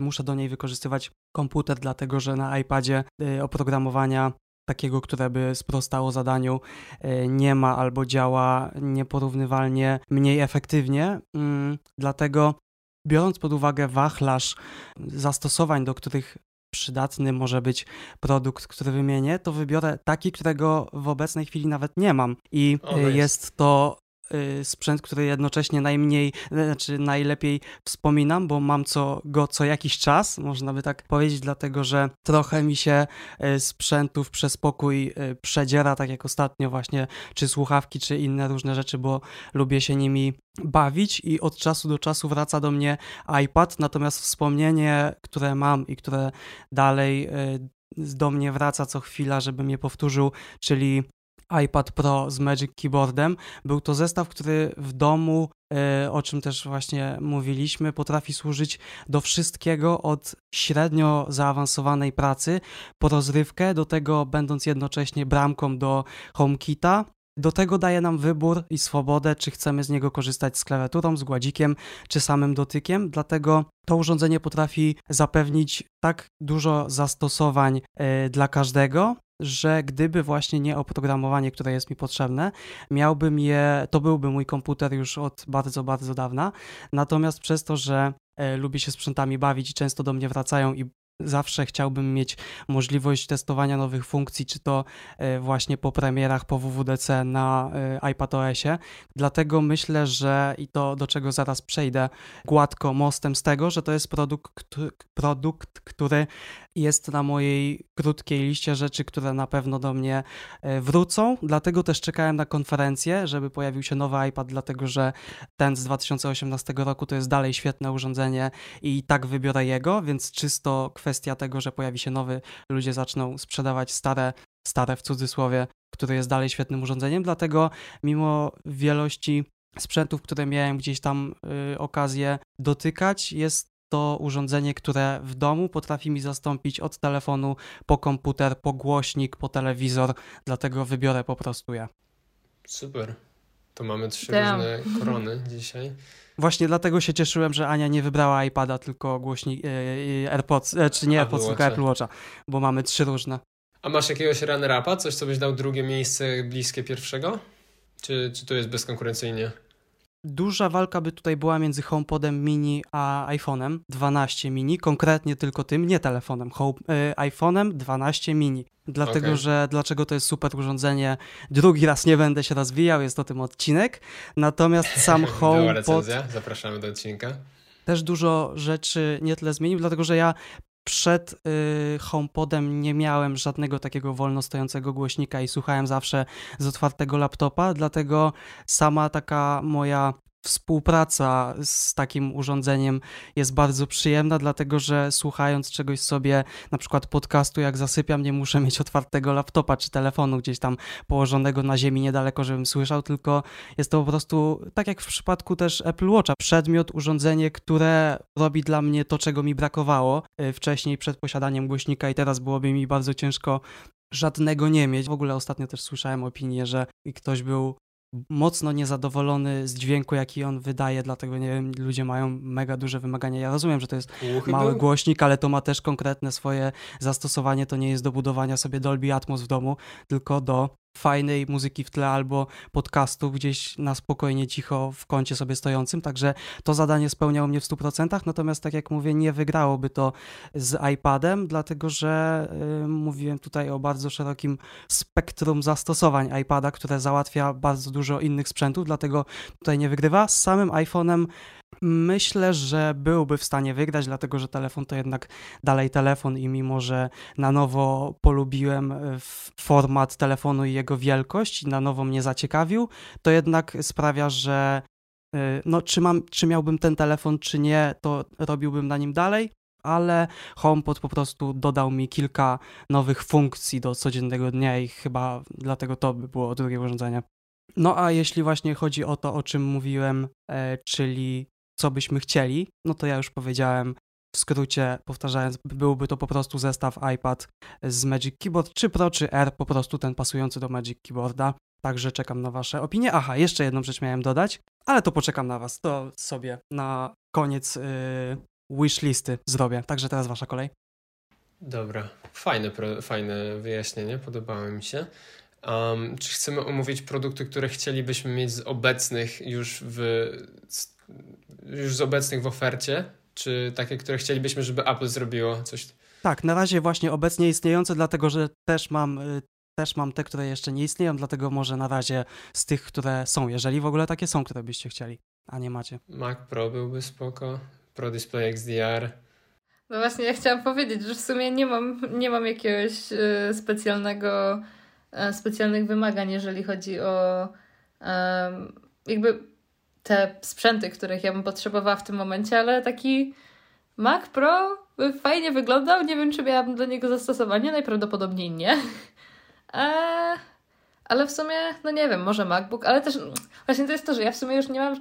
muszę do niej wykorzystywać komputer, dlatego że na iPadzie y, oprogramowania takiego, które by sprostało zadaniu, y, nie ma albo działa nieporównywalnie mniej efektywnie. Mm, dlatego biorąc pod uwagę wachlarz zastosowań, do których przydatny może być produkt, który wymienię, to wybiorę taki, którego w obecnej chwili nawet nie mam. I jest to sprzęt, który jednocześnie najmniej, znaczy najlepiej wspominam, bo mam co, go co jakiś czas, można by tak powiedzieć, dlatego że trochę mi się y, sprzętów przez pokój y, przedziera, tak jak ostatnio właśnie, czy słuchawki, czy inne różne rzeczy, bo lubię się nimi bawić i od czasu do czasu wraca do mnie iPad, natomiast wspomnienie, które mam i które dalej do mnie wraca co chwila, żebym je powtórzył, czyli iPad Pro z Magic Keyboardem. Był to zestaw, który w domu, e, o czym też właśnie mówiliśmy, potrafi służyć do wszystkiego od średnio zaawansowanej pracy po rozrywkę, do tego będąc jednocześnie bramką do HomeKita. Do tego daje nam wybór i swobodę, czy chcemy z niego korzystać z klawiaturą, z gładzikiem, czy samym dotykiem. Dlatego to urządzenie potrafi zapewnić tak dużo zastosowań e, dla każdego, że gdyby właśnie nie oprogramowanie, które jest mi potrzebne, miałbym je, to byłby mój komputer już od bardzo, bardzo dawna. Natomiast przez to, że e, lubię się sprzętami bawić i często do mnie wracają i zawsze chciałbym mieć możliwość testowania nowych funkcji, czy to e, właśnie po premierach, po WWDC na e, iPadOSie. Dlatego myślę, że i to do czego zaraz przejdę gładko mostem z tego, że to jest produkt, produkt który jest na mojej krótkiej liście rzeczy, które na pewno do mnie e, wrócą. Dlatego też czekałem na konferencję, żeby pojawił się nowy iPad, dlatego że ten z 2018 roku to jest dalej świetne urządzenie i tak wybiorę jego, więc czysto kwestia tego, że pojawi się nowy, ludzie zaczną sprzedawać stare, stare w cudzysłowie, które jest dalej świetnym urządzeniem. Dlatego mimo wielości sprzętów, które miałem gdzieś tam y, okazję dotykać, jest to urządzenie, które w domu potrafi mi zastąpić od telefonu po komputer, po głośnik, po telewizor, dlatego wybiorę po prostu ja. Super. To mamy trzy Damn. różne korony dzisiaj. Właśnie dlatego się cieszyłem, że Ania nie wybrała iPada, tylko głośnik e, e, AirPods, e, czy nie AirPods, tylko Apple Watcha, bo mamy trzy różne. A masz jakiegoś runner-upa? Coś, co byś dał drugie miejsce bliskie pierwszego? Czy, czy to jest bezkonkurencyjnie? Duża walka by tutaj była między HomePodem mini a iPhone'em 12 mini, konkretnie tylko tym, nie telefonem, home, y, iPhone'em 12 mini. Dlatego, okay. że dlaczego to jest super urządzenie, drugi raz nie będę się rozwijał, jest o tym odcinek. Natomiast sam [LAUGHS] HomePod... zapraszamy do odcinka. Też dużo rzeczy nie tyle zmienił, dlatego że ja przed y, HomePodem nie miałem żadnego takiego wolno stojącego głośnika i słuchałem zawsze z otwartego laptopa, dlatego sama taka moja współpraca z takim urządzeniem jest bardzo przyjemna, dlatego że słuchając czegoś sobie, na przykład podcastu, jak zasypiam, nie muszę mieć otwartego laptopa czy telefonu gdzieś tam położonego na ziemi niedaleko, żebym słyszał, tylko jest to po prostu, tak jak w przypadku też Apple Watcha, przedmiot, urządzenie, które robi dla mnie to, czego mi brakowało y, wcześniej przed posiadaniem głośnika i teraz byłoby mi bardzo ciężko żadnego nie mieć. W ogóle ostatnio też słyszałem opinię, że ktoś był mocno niezadowolony z dźwięku, jaki on wydaje, dlatego nie wiem, ludzie mają mega duże wymagania. Ja rozumiem, że to jest Uchy mały był? głośnik, ale to ma też konkretne swoje zastosowanie. To nie jest do budowania sobie Dolby Atmos w domu, tylko do fajnej muzyki w tle albo podcastu gdzieś na spokojnie, cicho w kącie sobie stojącym, także to zadanie spełniało mnie w 100%, natomiast tak jak mówię, nie wygrałoby to z iPadem, dlatego że yy, mówiłem tutaj o bardzo szerokim spektrum zastosowań iPada, które załatwia bardzo dużo innych sprzętów, dlatego tutaj nie wygrywa. Z samym iPhone'em Myślę, że byłby w stanie wygrać, dlatego że telefon to jednak dalej telefon i mimo, że na nowo polubiłem e, format telefonu i jego wielkość, na nowo mnie zaciekawił, to jednak sprawia, że e, no, czy, mam, czy miałbym ten telefon, czy nie, to robiłbym na nim dalej, ale HomePod po prostu dodał mi kilka nowych funkcji do codziennego dnia i chyba dlatego to by było drugie urządzenie. No a jeśli właśnie chodzi o to, o czym mówiłem, e, czyli co byśmy chcieli, no to ja już powiedziałem w skrócie, powtarzając, byłby to po prostu zestaw iPad z Magic Keyboard, czy Pro, czy R, po prostu ten pasujący do Magic Keyboarda. Także czekam na Wasze opinie. Aha, jeszcze jedną rzecz miałem dodać, ale to poczekam na Was. To sobie na koniec yy, wishlisty zrobię. Także teraz Wasza kolej. Dobra, fajne, fajne wyjaśnienie, podobało mi się. Um, czy chcemy omówić produkty, które chcielibyśmy mieć z obecnych już w już z obecnych w ofercie, czy takie, które chcielibyśmy, żeby Apple zrobiło coś? Tak, na razie właśnie obecnie istniejące, dlatego że też mam y, też mam te, które jeszcze nie istnieją, dlatego może na razie z tych, które są, jeżeli w ogóle takie są, które byście chcieli, a nie macie. Mac Pro byłby spoko, Pro Display XDR. No właśnie, ja chciałam powiedzieć, że w sumie nie mam, nie mam jakiegoś y, specjalnego, y, specjalnych wymagań, jeżeli chodzi o jakby te sprzęty, których ja bym potrzebowała w tym momencie, ale taki Mac Pro by fajnie wyglądał. Nie wiem, czy miałabym do niego zastosowanie, najprawdopodobniej nie. Eee, [LAUGHS] ale w sumie, no nie wiem, może MacBook, ale też właśnie to jest to, że ja w sumie już nie mam yy,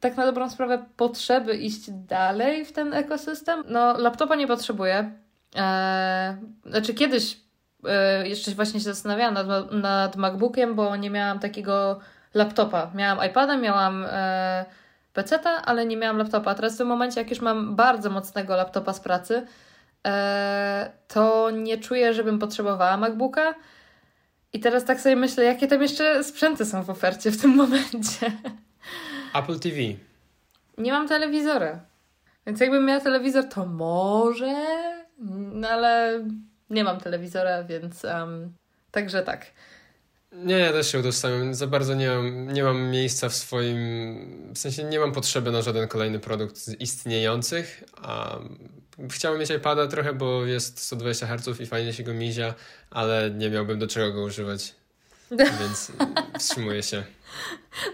tak na dobrą sprawę potrzeby iść dalej w ten ekosystem. No, laptopa nie potrzebuję. Eee, znaczy kiedyś yy, jeszcze właśnie się zastanawiałam nad, nad MacBookiem, bo nie miałam takiego laptopa. Miałam iPada, miałam e, PC-ta, ale nie miałam laptopa. Teraz w tym momencie, jak już mam bardzo mocnego laptopa z pracy, e, to nie czuję, żebym potrzebowała MacBooka. I teraz tak sobie myślę, jakie tam jeszcze sprzęty są w ofercie w tym momencie. [LAUGHS] Apple TV. Nie mam telewizora. Więc jakbym miała telewizor, to może, no ale nie mam telewizora, więc um, także tak. Nie, ja też się udostępniam. Za bardzo nie mam, nie mam miejsca w swoim. W sensie nie mam potrzeby na żaden kolejny produkt z istniejących. A chciałbym mieć iPada trochę, bo jest 120 Hz i fajnie się go mizia, ale nie miałbym do czego go używać. [LAUGHS] Więc wstrzymuję się.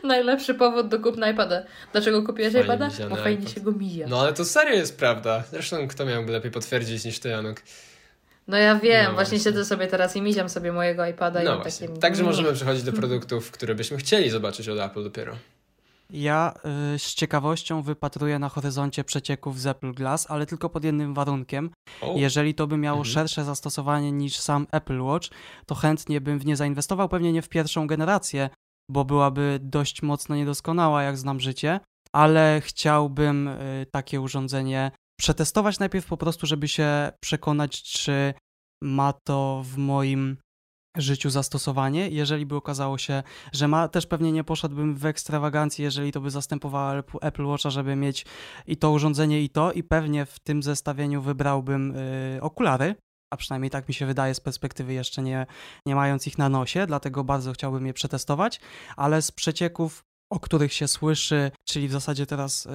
Najlepszy powód do kupna iPada. Dlaczego kupiłeś fajnie iPada? Bo fajnie iPad. się go mija. No ale to serio jest prawda. Zresztą kto miałby lepiej potwierdzić niż ty, Januk. No ja wiem, no właśnie, siedzę sobie teraz i miziam sobie mojego iPada no i właśnie. takim... Także możemy przechodzić do produktów, które byśmy chcieli zobaczyć od Apple dopiero. Ja y, z ciekawością wypatruję na horyzoncie przecieków z Apple Glass, ale tylko pod jednym warunkiem. Oh. Jeżeli to by miało mhm. szersze zastosowanie niż sam Apple Watch, to chętnie bym w nie zainwestował, pewnie nie w pierwszą generację, bo byłaby dość mocno niedoskonała, jak znam życie, ale chciałbym y, takie urządzenie przetestować najpierw po prostu, żeby się przekonać, czy ma to w moim życiu zastosowanie. Jeżeli by okazało się, że ma, też pewnie nie poszedłbym w ekstrawagancję, jeżeli to by zastępowało Apple Watcha, żeby mieć i to urządzenie, i to, i pewnie w tym zestawieniu wybrałbym yy, okulary, a przynajmniej tak mi się wydaje z perspektywy jeszcze nie, nie mając ich na nosie, dlatego bardzo chciałbym je przetestować, ale z przecieków, o których się słyszy, czyli w zasadzie teraz yy,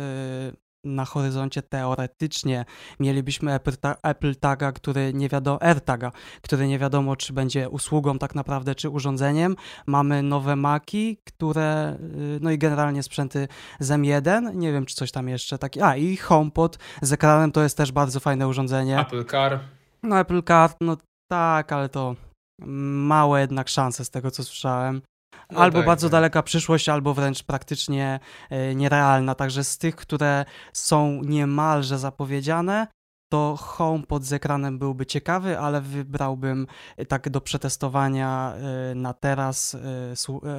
na horyzoncie teoretycznie mielibyśmy Apple, Apple Taga, który nie wiadomo, AirTaga, który nie wiadomo, czy będzie usługą tak naprawdę, czy urządzeniem. Mamy nowe Maki, które, y, no i generalnie sprzęty z M1, nie wiem, czy coś tam jeszcze taki, a i HomePod z ekranem to jest też bardzo fajne urządzenie. Apple Car. No Apple Car, no tak, ale to małe jednak szanse z tego, co słyszałem. No albo tak, bardzo tak. daleka przyszłość, albo wręcz praktycznie e, nierealna. Także z tych, które są niemalże zapowiedziane, to HomePod z ekranem byłby ciekawy, ale wybrałbym e, tak do przetestowania e, na teraz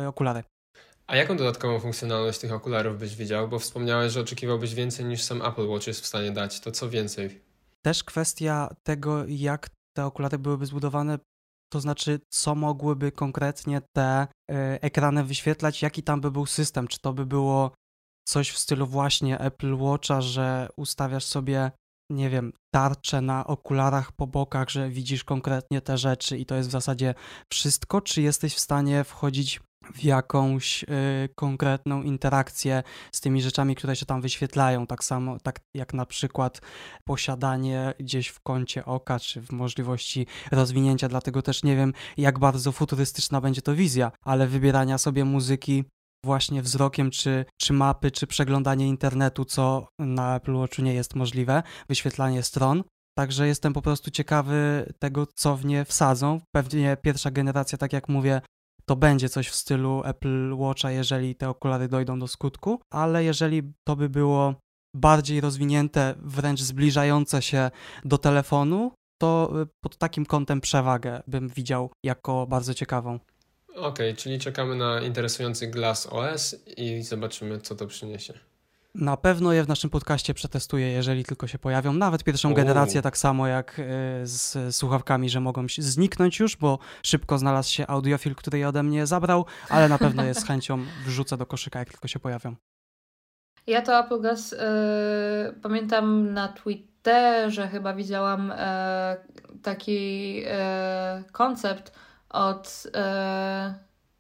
okulary. A jaką dodatkową funkcjonalność tych okularów byś widział? Bo wspomniałeś, że oczekiwałbyś więcej niż sam Apple Watch jest w stanie dać. To co więcej? Też kwestia tego, jak te okulary byłyby zbudowane, to znaczy, co mogłyby konkretnie te e, ekrany wyświetlać, jaki tam by był system, czy to by było coś w stylu właśnie Apple Watcha, że ustawiasz sobie, nie wiem, tarczę na okularach po bokach, że widzisz konkretnie te rzeczy i to jest w zasadzie wszystko, czy jesteś w stanie wchodzić w jakąś y, konkretną interakcję z tymi rzeczami, które się tam wyświetlają. Tak samo, tak jak na przykład posiadanie gdzieś w kącie oka, czy w możliwości rozwinięcia. Dlatego też nie wiem, jak bardzo futurystyczna będzie to wizja, ale wybierania sobie muzyki właśnie wzrokiem, czy, czy mapy, czy przeglądanie internetu, co na Apple Watchu nie jest możliwe, wyświetlanie stron. Także jestem po prostu ciekawy tego, co w nie wsadzą. Pewnie pierwsza generacja, tak jak mówię, to będzie coś w stylu Apple Watcha, jeżeli te okulary dojdą do skutku, ale jeżeli to by było bardziej rozwinięte, wręcz zbliżające się do telefonu, to y, pod takim kątem przewagę bym widział jako bardzo ciekawą. Okej, okay, czyli czekamy na interesujący Glass OS i zobaczymy, co to przyniesie. Na pewno je w naszym podcaście przetestuję, jeżeli tylko się pojawią. Nawet pierwszą generację, tak samo jak y, z słuchawkami, że mogą zniknąć już, bo szybko znalazł się audiofil, który je ode mnie zabrał, ale na pewno je z chęcią wrzucę do koszyka, jak tylko się pojawią. Ja to Apple Gas y, pamiętam na Twitterze chyba widziałam y, taki koncept od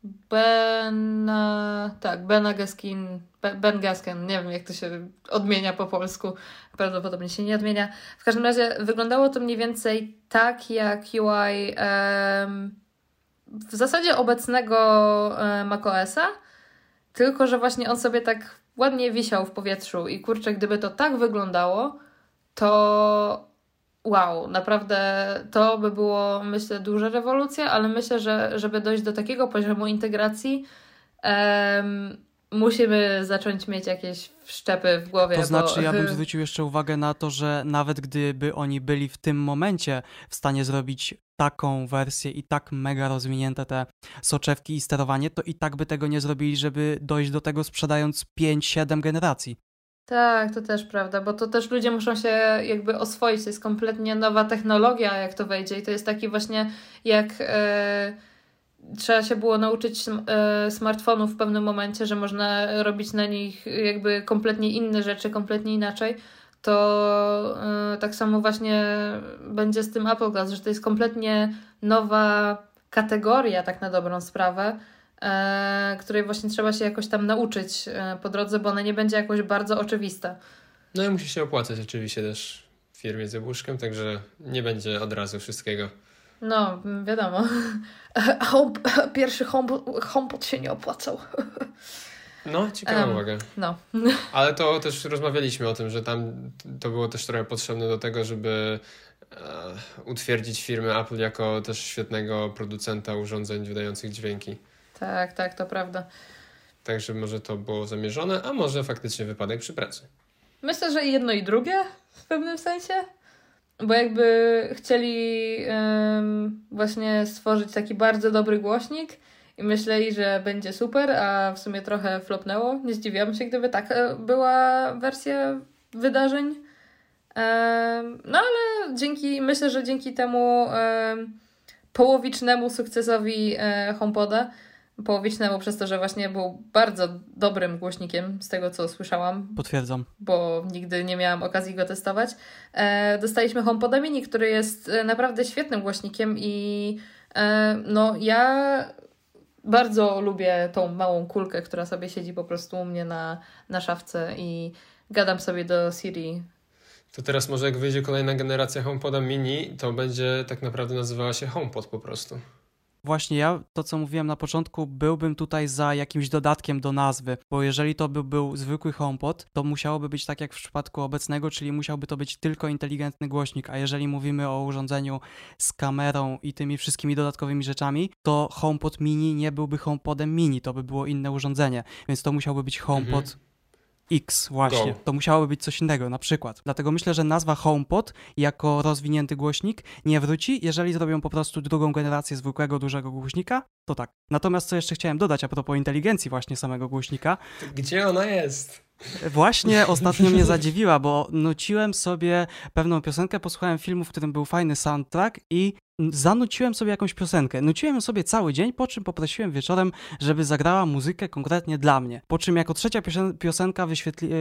e, Bena, tak, Bena Gaskin, Ben Gaskin, nie wiem jak to się odmienia po polsku, prawdopodobnie się nie odmienia. W każdym razie wyglądało to mniej więcej tak jak UI w zasadzie obecnego e, macOSa, tylko że właśnie on sobie tak ładnie wisiał w powietrzu i kurczę, gdyby to tak wyglądało, to wow, naprawdę to by było, myślę, duża rewolucja, ale myślę, że żeby dojść do takiego poziomu integracji, um, musimy zacząć mieć jakieś wszczepy w głowie. To znaczy, bo... ja bym [LAUGHS] zwrócił jeszcze uwagę na to, że nawet gdyby oni byli w tym momencie w stanie zrobić taką wersję i tak mega rozwinięte te soczewki i sterowanie, to i tak by tego nie zrobili, żeby dojść do tego sprzedając 5-7 generacji. Tak, to też prawda, bo to też ludzie muszą się jakby oswoić. To jest kompletnie nowa technologia, jak to wejdzie. I to jest taki właśnie jak. E, trzeba się było nauczyć e, smartfonów w pewnym momencie, że można robić na nich jakby kompletnie inne rzeczy, kompletnie inaczej. To e, tak samo właśnie będzie z tym Apple Glass, że to jest kompletnie nowa kategoria, tak na dobrą sprawę której właśnie trzeba się jakoś tam nauczyć e, po drodze, bo ona nie będzie jakoś bardzo oczywista. No i musi się opłacać oczywiście też w firmie z jabłuszkiem, także nie będzie od razu wszystkiego. No, wiadomo. [LAUGHS] [LAUGHS] Pierwszy HomePod się nie opłacał. [LAUGHS] No, ciekawa um, uwaga. No. Ale to też rozmawialiśmy o tym, że tam to było też trochę potrzebne do tego, żeby e, utwierdzić firmę Apple jako też świetnego producenta urządzeń wydających dźwięki. Tak, tak, to prawda. Także może to było zamierzone, a może faktycznie wypadek przy pracy. Myślę, że jedno i drugie w pewnym sensie. Bo jakby chcieli właśnie stworzyć taki bardzo dobry głośnik i myśleli, że będzie super, a w sumie trochę flopnęło. Nie zdziwiłam się, gdyby tak e, była wersja wydarzeń. No ale dzięki, myślę, że dzięki temu połowicznemu sukcesowi e, HomePoda połowicznemu przez to, że właśnie był bardzo dobrym głośnikiem, z tego co słyszałam. Potwierdzam. Bo nigdy nie miałam okazji go testować. E, dostaliśmy HomePoda Mini, który jest e, naprawdę świetnym głośnikiem i e, no ja bardzo lubię tą małą kulkę, która sobie siedzi po prostu u mnie na, na szafce i gadam sobie do Siri to teraz może jak wyjdzie kolejna generacja HomePoda Mini, to będzie tak naprawdę nazywała się HomePod po prostu. Właśnie ja, to co mówiłem na początku, byłbym tutaj za jakimś dodatkiem do nazwy, bo jeżeli to by był zwykły HomePod, to musiałoby być tak jak w przypadku obecnego, czyli musiałby to być tylko inteligentny głośnik, a jeżeli mówimy o urządzeniu z kamerą i tymi wszystkimi dodatkowymi rzeczami, to HomePod Mini nie byłby HomePodem Mini, to by było inne urządzenie, więc to musiałby być HomePod mhm. X właśnie. Go. To musiałoby być coś innego, na przykład. Dlatego myślę, że nazwa HomePod jako rozwinięty głośnik nie wróci, jeżeli zrobią po prostu drugą generację zwykłego dużego głośnika, to tak. Natomiast co jeszcze chciałem dodać a propos inteligencji właśnie samego głośnika. Gdzie ona jest? Właśnie [LAUGHS] ostatnio mnie zadziwiła, bo nuciłem sobie pewną piosenkę, posłuchałem filmu, w którym był fajny soundtrack i zanuciłem sobie jakąś piosenkę. Nuciłem sobie cały dzień, po czym poprosiłem wieczorem, żeby zagrała muzykę konkretnie dla mnie. Po czym jako trzecia piosenka wyświetli- e,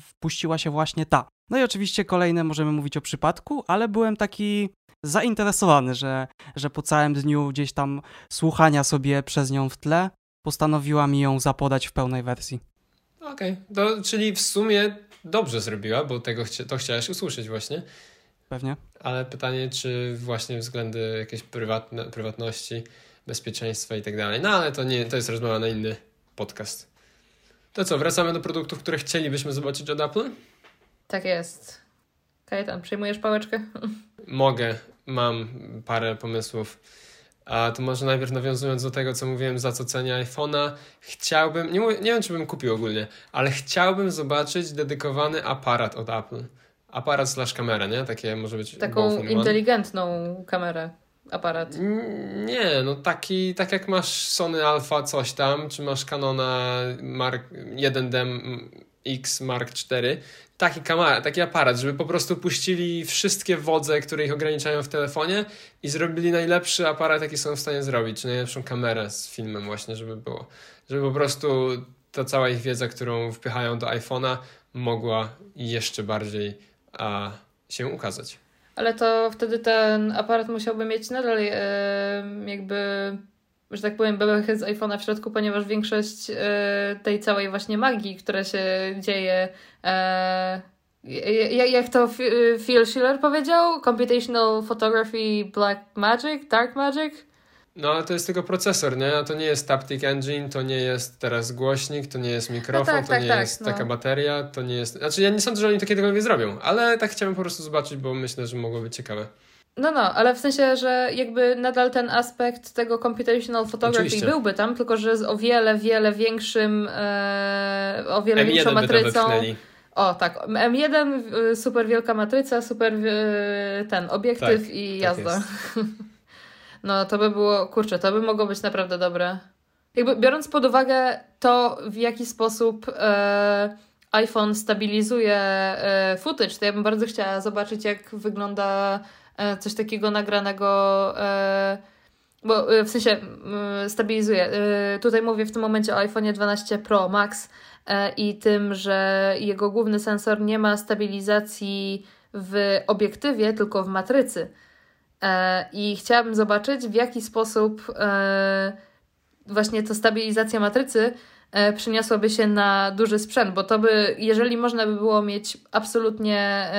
wpuściła się właśnie ta. No i oczywiście kolejne możemy mówić o przypadku, ale byłem taki zainteresowany, że, że po całym dniu gdzieś tam słuchania sobie przez nią w tle postanowiła mi ją zapodać w pełnej wersji. Okej, okay. czyli w sumie dobrze zrobiła, bo tego chcia, to chciałeś usłyszeć właśnie. Pewnie. Ale pytanie, czy właśnie względy jakiejś prywatne, prywatności, bezpieczeństwa i tak dalej. No ale to nie, to jest rozmowa na inny podcast. To co, wracamy do produktów, które chcielibyśmy zobaczyć od Apple? Tak jest. Kajetan, przyjmujesz pałeczkę? [LAUGHS] Mogę, mam parę pomysłów. A to może najpierw nawiązując do tego, co mówiłem, za co cenię iPhone'a, chciałbym, nie, nie wiem czy bym kupił ogólnie, ale chciałbym zobaczyć dedykowany aparat od Apple. Aparat slash kamera, nie? Takie może być... Taką inteligentną kamerę aparat. Nie, no taki, tak jak masz Sony Alpha coś tam, czy masz Canona Mark 1D X Mark IV, taki, kamera, taki aparat, żeby po prostu puścili wszystkie wodze, które ich ograniczają w telefonie i zrobili najlepszy aparat, jaki są w stanie zrobić, czy najlepszą kamerę z filmem właśnie, żeby było. Żeby po prostu ta cała ich wiedza, którą wpychają do iPhone'a mogła jeszcze bardziej a, się ukazać. Ale to wtedy ten aparat musiałby mieć nadal e, jakby, że tak powiem, bebechy z iPhone'a w środku, ponieważ większość e, tej całej właśnie magii, która się dzieje, e, jak to Phil Schiller powiedział? Computational Photography Black Magic? Dark Magic? No ale to jest tylko procesor, nie? To nie jest Taptic Engine, to nie jest teraz głośnik, to nie jest mikrofon, no tak, to tak, nie tak, jest no. taka bateria, to nie jest... Znaczy ja nie sądzę, że oni to kiedykolwiek zrobią, ale tak chciałem po prostu zobaczyć, bo myślę, że mogło być ciekawe. No, no, ale w sensie, że jakby nadal ten aspekt tego computational photography Oczywiście. byłby tam, tylko że z o wiele, wiele większym, e, o wiele M1 większą matrycą. O, tak. M1, super wielka matryca, super ten obiektyw tak, i tak jazda. Tak [LAUGHS] No to by było, kurczę, to by mogło być naprawdę dobre. Jakby biorąc pod uwagę to, w jaki sposób e, iPhone stabilizuje e, footage, to ja bym bardzo chciała zobaczyć, jak wygląda coś takiego nagranego. E, bo e, w sensie e, stabilizuje. Tutaj mówię w tym momencie o iPhone 12 Pro Max i tym, że jego główny sensor nie ma stabilizacji w obiektywie, tylko w matrycy. E, I chciałabym zobaczyć, w jaki sposób e, właśnie ta stabilizacja matrycy e, przyniosłaby się na duży sprzęt, bo to by, jeżeli można by było mieć absolutnie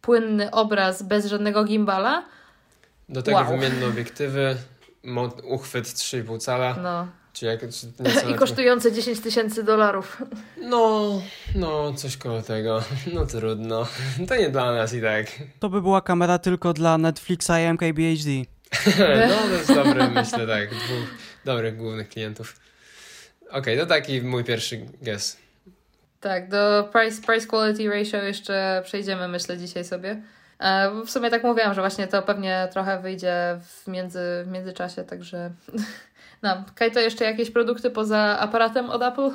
płynny obraz bez żadnego gimbala. Do tego wow. wymienne obiektywy, uchwyt 3,5 cala. No. Czy jak, czy I kosztujące 10 tysięcy dolarów. No, no, coś koło tego. No trudno. To nie dla nas i tak. To by była kamera tylko dla Netflixa i MKBHD. [LAUGHS] no, to jest dobre, myślę, tak. Dwóch dobrych głównych klientów. Okej, okay, to taki mój pierwszy guess. Tak, do price, price quality ratio jeszcze przejdziemy, myślę, dzisiaj sobie. E, w sumie tak mówiłam, że właśnie to pewnie trochę wyjdzie w, między, w międzyczasie, także No, Kaj, to jeszcze jakieś produkty poza aparatem od Apple?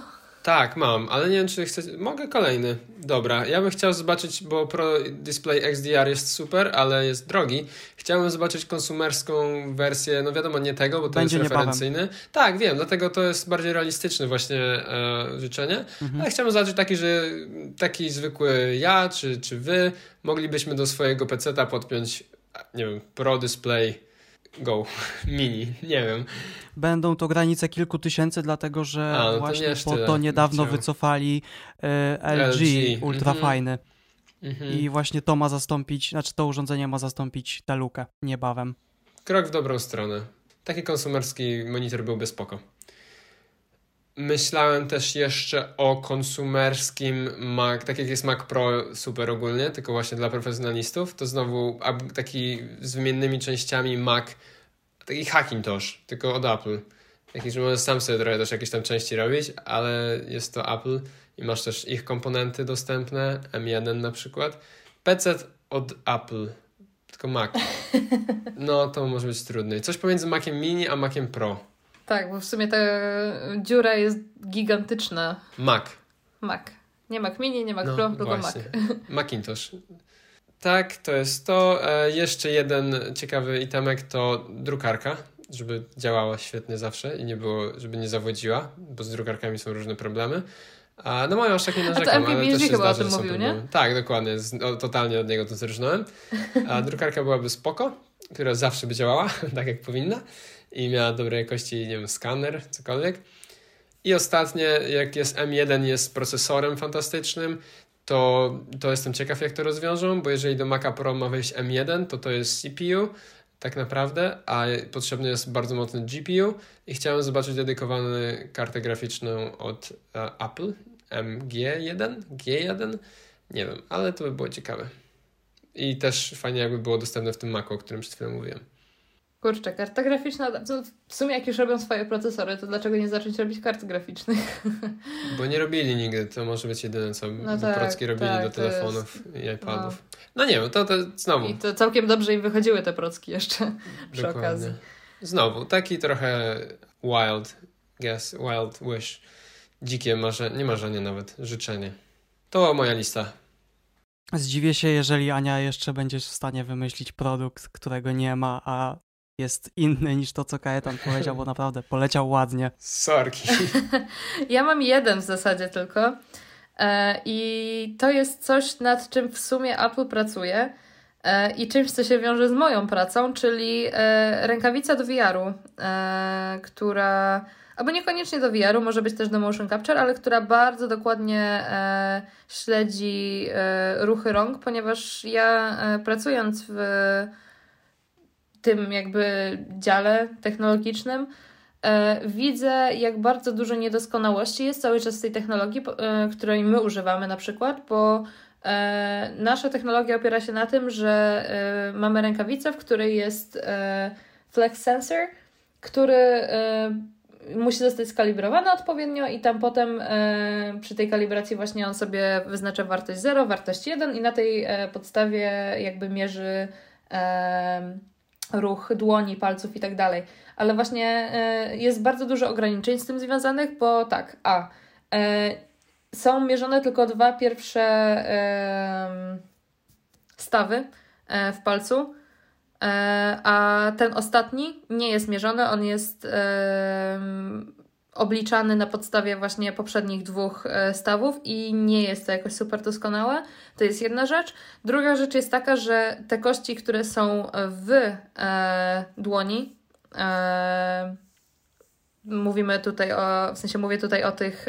Tak, mam, ale nie wiem, czy chcę. Mogę kolejny. Dobra, ja bym chciał zobaczyć, bo Pro Display XDR jest super, ale jest drogi. Chciałbym zobaczyć konsumerską wersję, no wiadomo, nie tego, bo to Będzie jest referencyjny. Niebawem. Tak, wiem, dlatego to jest bardziej realistyczne właśnie e, życzenie. Mhm. Ale chciałbym zobaczyć taki, że taki zwykły ja, czy, czy wy moglibyśmy do swojego PC-ta podpiąć, nie wiem, Pro Display Go [LAUGHS] Mini, nie wiem. Będą to granice kilku tysięcy, dlatego że A, no właśnie to po to niedawno wycofali e, LG, LG, ultra mm -hmm. fajny. Mm -hmm. I właśnie to ma zastąpić, znaczy to urządzenie ma zastąpić tę lukę niebawem. Krok w dobrą stronę. Taki konsumerski monitor byłby spoko. Myślałem też jeszcze o konsumerskim Mac, tak jak jest Mac Pro super ogólnie, tylko właśnie dla profesjonalistów, to znowu taki z wymiennymi częściami Mac, taki Hackintosh, tylko od Apple. Taki, że możesz sam sobie trochę też jakieś tam części robić, ale jest to Apple i masz też ich komponenty dostępne, M1 na przykład. PC od Apple, tylko Mac. [LAUGHS] No, to może być trudne. Coś pomiędzy Maciem Mini a Maciem Pro. Tak, bo w sumie ta dziura jest gigantyczna. Mac. Mac. Nie Mac Mini, nie Mac no, Pro, tylko Mac. [LAUGHS] Macintosh. Tak, to jest to. E, jeszcze jeden ciekawy itemek to drukarka, żeby działała świetnie zawsze i nie było, żeby nie zawodziła, bo z drukarkami są różne problemy. A, no moją aż tak nie narzekam, A to ale też się chyba zdarza, o tym mówił, nie? Tak, dokładnie. Z, o, totalnie od niego to zrżnąłem. A drukarka byłaby spoko, która zawsze by działała, [LAUGHS] tak jak powinna i miała dobrej jakości, nie wiem, skaner, cokolwiek. I ostatnie, jak jest M1 jest procesorem fantastycznym, to, to jestem ciekaw, jak to rozwiążą, bo jeżeli do Maca Pro ma wejść M1, to to jest CPU tak naprawdę, a potrzebny jest bardzo mocny GPU i chciałem zobaczyć dedykowaną kartę graficzną od uh, Apple MG1, G1, nie wiem, ale to by było ciekawe. I też fajnie jakby było dostępne w tym Macu, o którym przed chwilą mówiłem. Kurczę, karta graficzna, w sumie jak już robią swoje procesory, to dlaczego nie zacząć robić kart graficznych? Bo nie robili nigdy, to może być jedyne, co no tak, Procki robili tak, do telefonów jest... i iPadów. No. no. nie wiem, to, to znowu. I to całkiem dobrze im wychodziły te Procki jeszcze [LAUGHS] przy Dokładnie. okazji. Znowu, taki trochę wild guess, wild wish, dzikie marzenie, nie marzenie nawet, życzenie. To moja lista. Zdziwię się, jeżeli Ania jeszcze będziesz w stanie wymyślić produkt, którego nie ma, a jest inny niż to, co Kajetan powiedział, bo [LAUGHS] naprawdę poleciał ładnie. Sorki. [LAUGHS] ja mam jeden w zasadzie tylko. E, I to jest coś, nad czym w sumie Apple pracuje. e, i czymś, co się wiąże z moją pracą, czyli e, rękawica do VR-u, która, albo niekoniecznie do VR-u, może być też do motion capture, ale która bardzo dokładnie śledzi ruchy rąk, ponieważ ja pracując w tym jakby dziale technologicznym, widzę, jak bardzo dużo niedoskonałości jest cały czas w tej technologii, której my używamy na przykład, bo E, nasza technologia opiera się na tym, że e, mamy rękawicę, w której jest e, flex sensor, który musi zostać skalibrowany odpowiednio i tam potem przy tej kalibracji właśnie on sobie wyznacza wartość 0, wartość 1 i na tej podstawie jakby mierzy ruch dłoni, palców i tak dalej. Ale właśnie jest bardzo dużo ograniczeń z tym związanych, bo tak, a są mierzone tylko dwa pierwsze stawy e, w palcu, e, a ten ostatni nie jest mierzony, on jest obliczany na podstawie właśnie poprzednich dwóch e, stawów i nie jest to jakoś super doskonałe. To jest jedna rzecz. Druga rzecz jest taka, że te kości, które są w dłoni, mówimy tutaj o, w sensie mówię tutaj o tych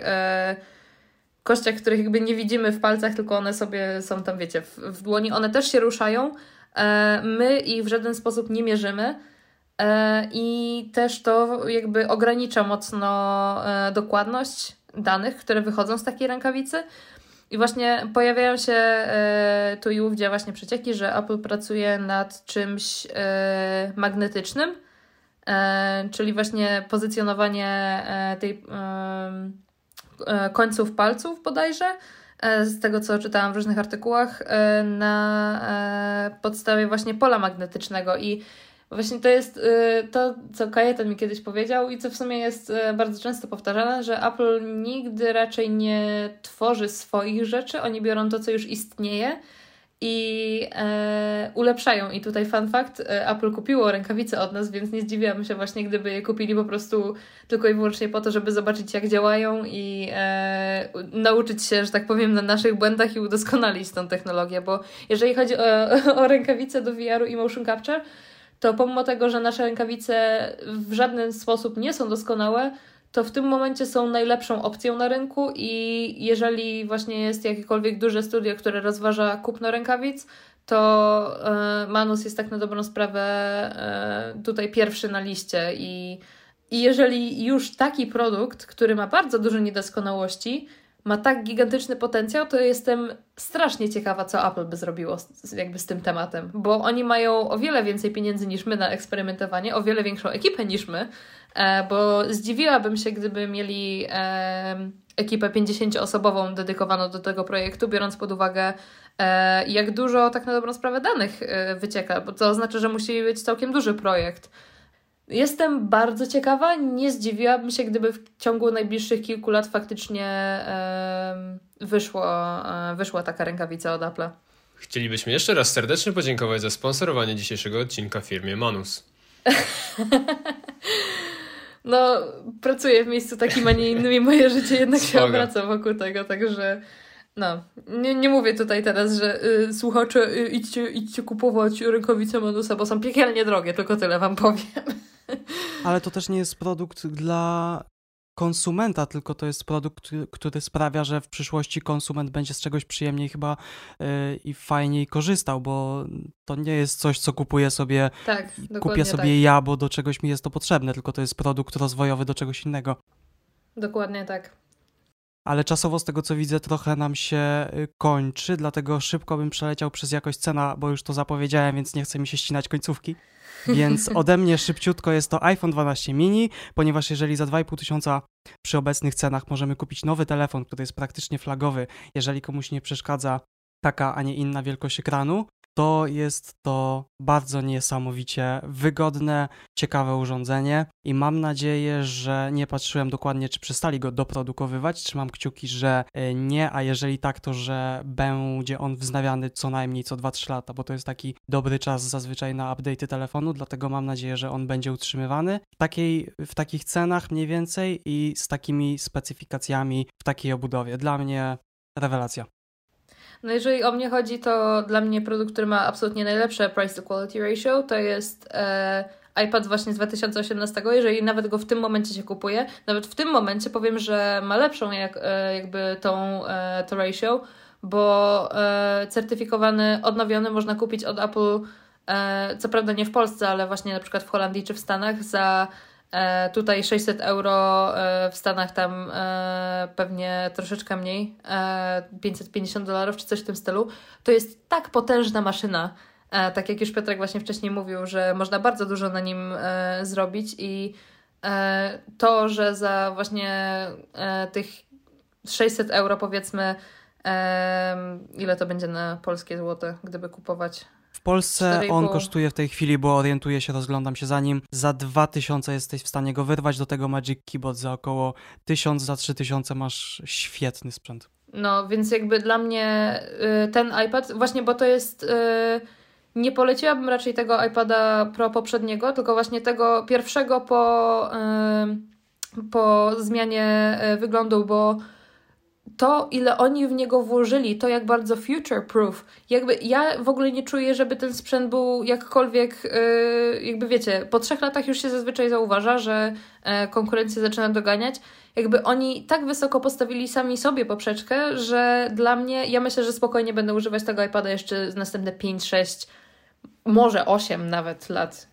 kościach, których jakby nie widzimy w palcach, tylko one sobie są tam, wiecie, w, w dłoni. One też się ruszają. E, my ich w żaden sposób nie mierzymy. E, I też to jakby ogranicza mocno e, dokładność danych, które wychodzą z takiej rękawicy. I właśnie pojawiają się e, tu i ówdzie właśnie przecieki, że Apple pracuje nad czymś magnetycznym, czyli właśnie pozycjonowanie tej końców palców bodajże, z tego co czytałam w różnych artykułach, na podstawie właśnie pola magnetycznego i Właśnie to jest to, co Kajetan mi kiedyś powiedział i co w sumie jest bardzo często powtarzane, że Apple nigdy raczej nie tworzy swoich rzeczy, oni biorą to, co już istnieje i e, ulepszają. I tutaj fun fact, e, Apple kupiło rękawice od nas, więc nie zdziwiłam się właśnie, gdyby je kupili po prostu tylko i wyłącznie po to, żeby zobaczyć jak działają i e, nauczyć się, że tak powiem, na naszych błędach i udoskonalić tą technologię, bo jeżeli chodzi o, [LAUGHS] o rękawice do VR-u i motion capture, to pomimo tego, że nasze rękawice w żaden sposób nie są doskonałe, to w tym momencie są najlepszą opcją na rynku i jeżeli właśnie jest jakiekolwiek duże studio, które rozważa kupno rękawic, to e, Manus jest tak na dobrą sprawę e, tutaj pierwszy na liście i, i jeżeli już taki produkt, który ma bardzo dużo niedoskonałości, ma tak gigantyczny potencjał, to jestem strasznie ciekawa, co Apple by zrobiło z, jakby z tym tematem, bo oni mają o wiele więcej pieniędzy niż my na eksperymentowanie, o wiele większą ekipę niż my, e, bo zdziwiłabym się, gdyby mieli e, ekipę 50-osobową dedykowaną do tego projektu, biorąc pod uwagę, e, jak dużo tak na dobrą sprawę danych wycieka, bo to oznacza, że musi być całkiem duży projekt. Jestem bardzo ciekawa. Nie zdziwiłabym się, gdyby w ciągu najbliższych kilku lat faktycznie wyszło, e, wyszła taka rękawica od Apple. Chcielibyśmy jeszcze raz serdecznie podziękować za sponsorowanie dzisiejszego odcinka firmie Manus. [LAUGHS] no, pracuję w miejscu takim, a nie innym i moje życie jednak się obraca wokół tego, także no, nie, nie mówię tutaj teraz, że y, słuchacze, y, idźcie, idźcie kupować rękawice Manusa, bo są piekielnie drogie, tylko tyle wam powiem. [LAUGHS] Ale to też nie jest produkt dla konsumenta, tylko to jest produkt, który sprawia, że w przyszłości konsument będzie z czegoś przyjemniej chyba yy, i fajniej korzystał, bo to nie jest coś, co kupuję sobie, tak, kupię sobie tak. ja, bo do czegoś mi jest to potrzebne, tylko to jest produkt rozwojowy do czegoś innego. Dokładnie tak ale czasowo z tego co widzę trochę nam się y, kończy, dlatego szybko bym przeleciał przez jakość cena, bo już to zapowiedziałem, więc nie chcę mi się ścinać końcówki. Więc [LAUGHS] ode mnie szybciutko jest to iPhone 12 mini, ponieważ jeżeli za 2,5 tysiąca przy obecnych cenach możemy kupić nowy telefon, który jest praktycznie flagowy, jeżeli komuś nie przeszkadza taka, a nie inna wielkość ekranu, to jest to bardzo niesamowicie wygodne, ciekawe urządzenie i mam nadzieję, że nie patrzyłem dokładnie, czy przestali go doprodukowywać. Trzymam kciuki, że e, nie, a jeżeli tak, to że będzie on wznawiany co najmniej co 2-3 lata, bo to jest taki dobry czas zazwyczaj na update'y telefonu, dlatego mam nadzieję, że on będzie utrzymywany w, takiej, w takich cenach mniej więcej i z takimi specyfikacjami w takiej obudowie. Dla mnie rewelacja. No jeżeli o mnie chodzi, to dla mnie produkt, który ma absolutnie najlepsze price to quality ratio, to jest e, iPad właśnie z 2018. Jeżeli nawet go w tym momencie się kupuje, nawet w tym momencie powiem, że ma lepszą jak, e, jakby tą e, to ratio, bo e, certyfikowany, odnowiony można kupić od Apple, e, co prawda nie w Polsce, ale właśnie na przykład w Holandii czy w Stanach za tutaj 600 euro, e, w Stanach tam e, pewnie troszeczkę mniej, 550 dolarów czy coś w tym stylu. To jest tak potężna maszyna, tak jak już Piotrek właśnie wcześniej mówił, że można bardzo dużo na nim zrobić i to, że za właśnie tych 600 euro powiedzmy, ile to będzie na polskie złote, gdyby kupować Polsce. On kosztuje w tej chwili, bo orientuję się, rozglądam się za nim, za 2000 jesteś w stanie go wyrwać, do tego Magic Keyboard za około 1000, za 3000 masz świetny sprzęt. No, więc jakby dla mnie y, ten iPad, właśnie bo to jest... Y, nie poleciłabym raczej tego iPada Pro poprzedniego, tylko właśnie tego pierwszego po, y, po zmianie wyglądu, bo to, ile oni w niego włożyli, to jak bardzo future-proof. Jakby ja w ogóle nie czuję, żeby ten sprzęt był jakkolwiek, yy, jakby wiecie, po trzech latach już się zazwyczaj zauważa, że yy, konkurencja zaczyna doganiać. Jakby oni tak wysoko postawili sami sobie poprzeczkę, że dla mnie, ja myślę, że spokojnie będę używać tego iPada jeszcze następne 5, 6, może 8 nawet lat.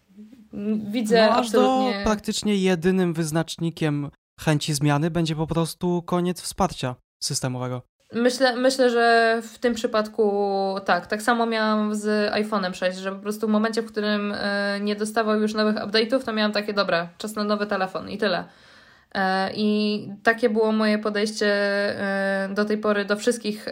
Widzę no, absolutnie... Do praktycznie jedynym wyznacznikiem chęci zmiany będzie po prostu koniec wsparcia systemowego. Myślę, myślę, że w tym przypadku tak. Tak samo miałam z iPhone'em 6, że po prostu w momencie, w którym y, nie dostawał już nowych update'ów, to miałam takie, dobra, czas na nowy telefon i tyle. Y, I takie było moje podejście y, do tej pory do wszystkich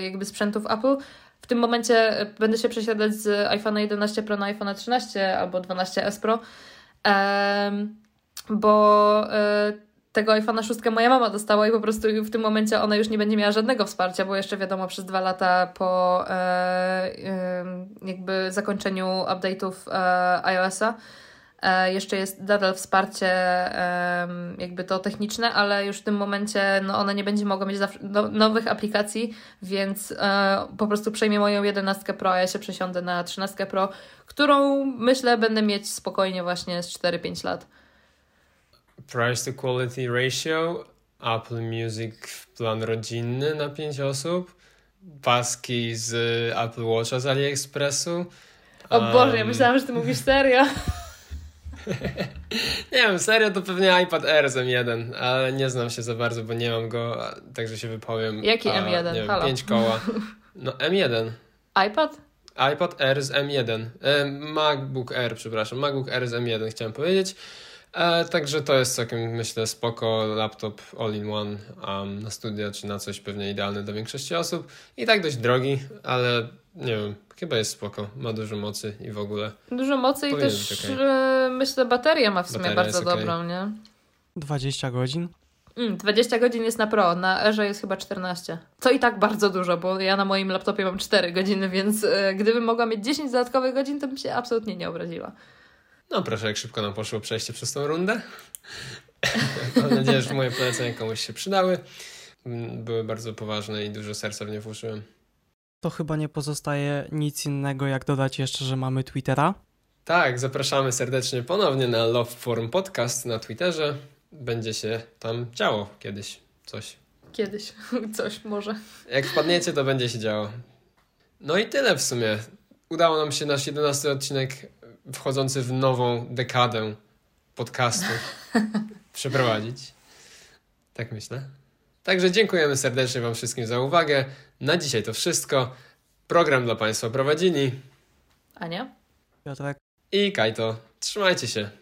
jakby sprzętów Apple. W tym momencie będę się przesiadać z iPhone'a 11 Pro na iPhone'a 13 albo 12S Pro, bo tego iPhone'a 6 moja mama dostała i po prostu w tym momencie ona już nie będzie miała żadnego wsparcia, bo jeszcze wiadomo przez dwa lata po e, e, jakby zakończeniu update'ów e, iOS-a e, jeszcze jest nadal wsparcie jakby to techniczne, ale już w tym momencie no, ona nie będzie mogła mieć no, nowych aplikacji, więc e, po prostu przejmie moją 11 Pro, a ja się przesiądę na 13 Pro, którą myślę będę mieć spokojnie właśnie z 4-5 lat price to quality ratio, Apple Music plan rodzinny na 5 osób, paski z Apple Watcha z AliExpressu. O um, Boże, ja myślałam, że ty mówisz serio. [LAUGHS] [LAUGHS] nie wiem, serio to pewnie iPad Air z M1, ale nie znam się za bardzo, bo nie mam go, także się wypowiem. Jaki a, M1? Nie wiem, 5 koła. [LAUGHS] No M1. iPad? iPad Air z M1. E, MacBook Air, przepraszam. MacBook Air z M1 chciałem powiedzieć. E, także to jest całkiem, myślę, spoko laptop all-in-one um, na studia czy na coś pewnie idealny do większości osób. I tak dość drogi, ale nie wiem, chyba jest spoko. Ma dużo mocy i w ogóle. Dużo mocy i też okay. myślę, bateria ma w sumie bateria bardzo dobrą, okay. nie? 20 godzin? Mm, 20 godzin jest na Pro, na Erze jest chyba 14. Co i tak bardzo dużo, bo ja na moim laptopie mam 4 godziny, więc e, gdybym mogła mieć 10 dodatkowych godzin, to bym się absolutnie nie obraziła. No proszę, jak szybko nam poszło przejście przez tą rundę. [LAUGHS] Mam nadzieję, że moje polecenia komuś się przydały. Były bardzo poważne i dużo serca w nie włożyłem. To chyba nie pozostaje nic innego, jak dodać jeszcze, że mamy Twittera. Tak, zapraszamy serdecznie ponownie na Love Forum Podcast na Twitterze. Będzie się tam działo kiedyś coś. Kiedyś [LAUGHS] coś może. Jak wpadniecie, to będzie się działo. No i tyle w sumie. Udało nam się nasz 11 odcinek wchodzący w nową dekadę podcastu [LAUGHS] przeprowadzić. Tak myślę. Także dziękujemy serdecznie Wam wszystkim za uwagę. Na dzisiaj to wszystko. Program dla Państwa prowadzili Ania, Piotrek i Kajto. Trzymajcie się.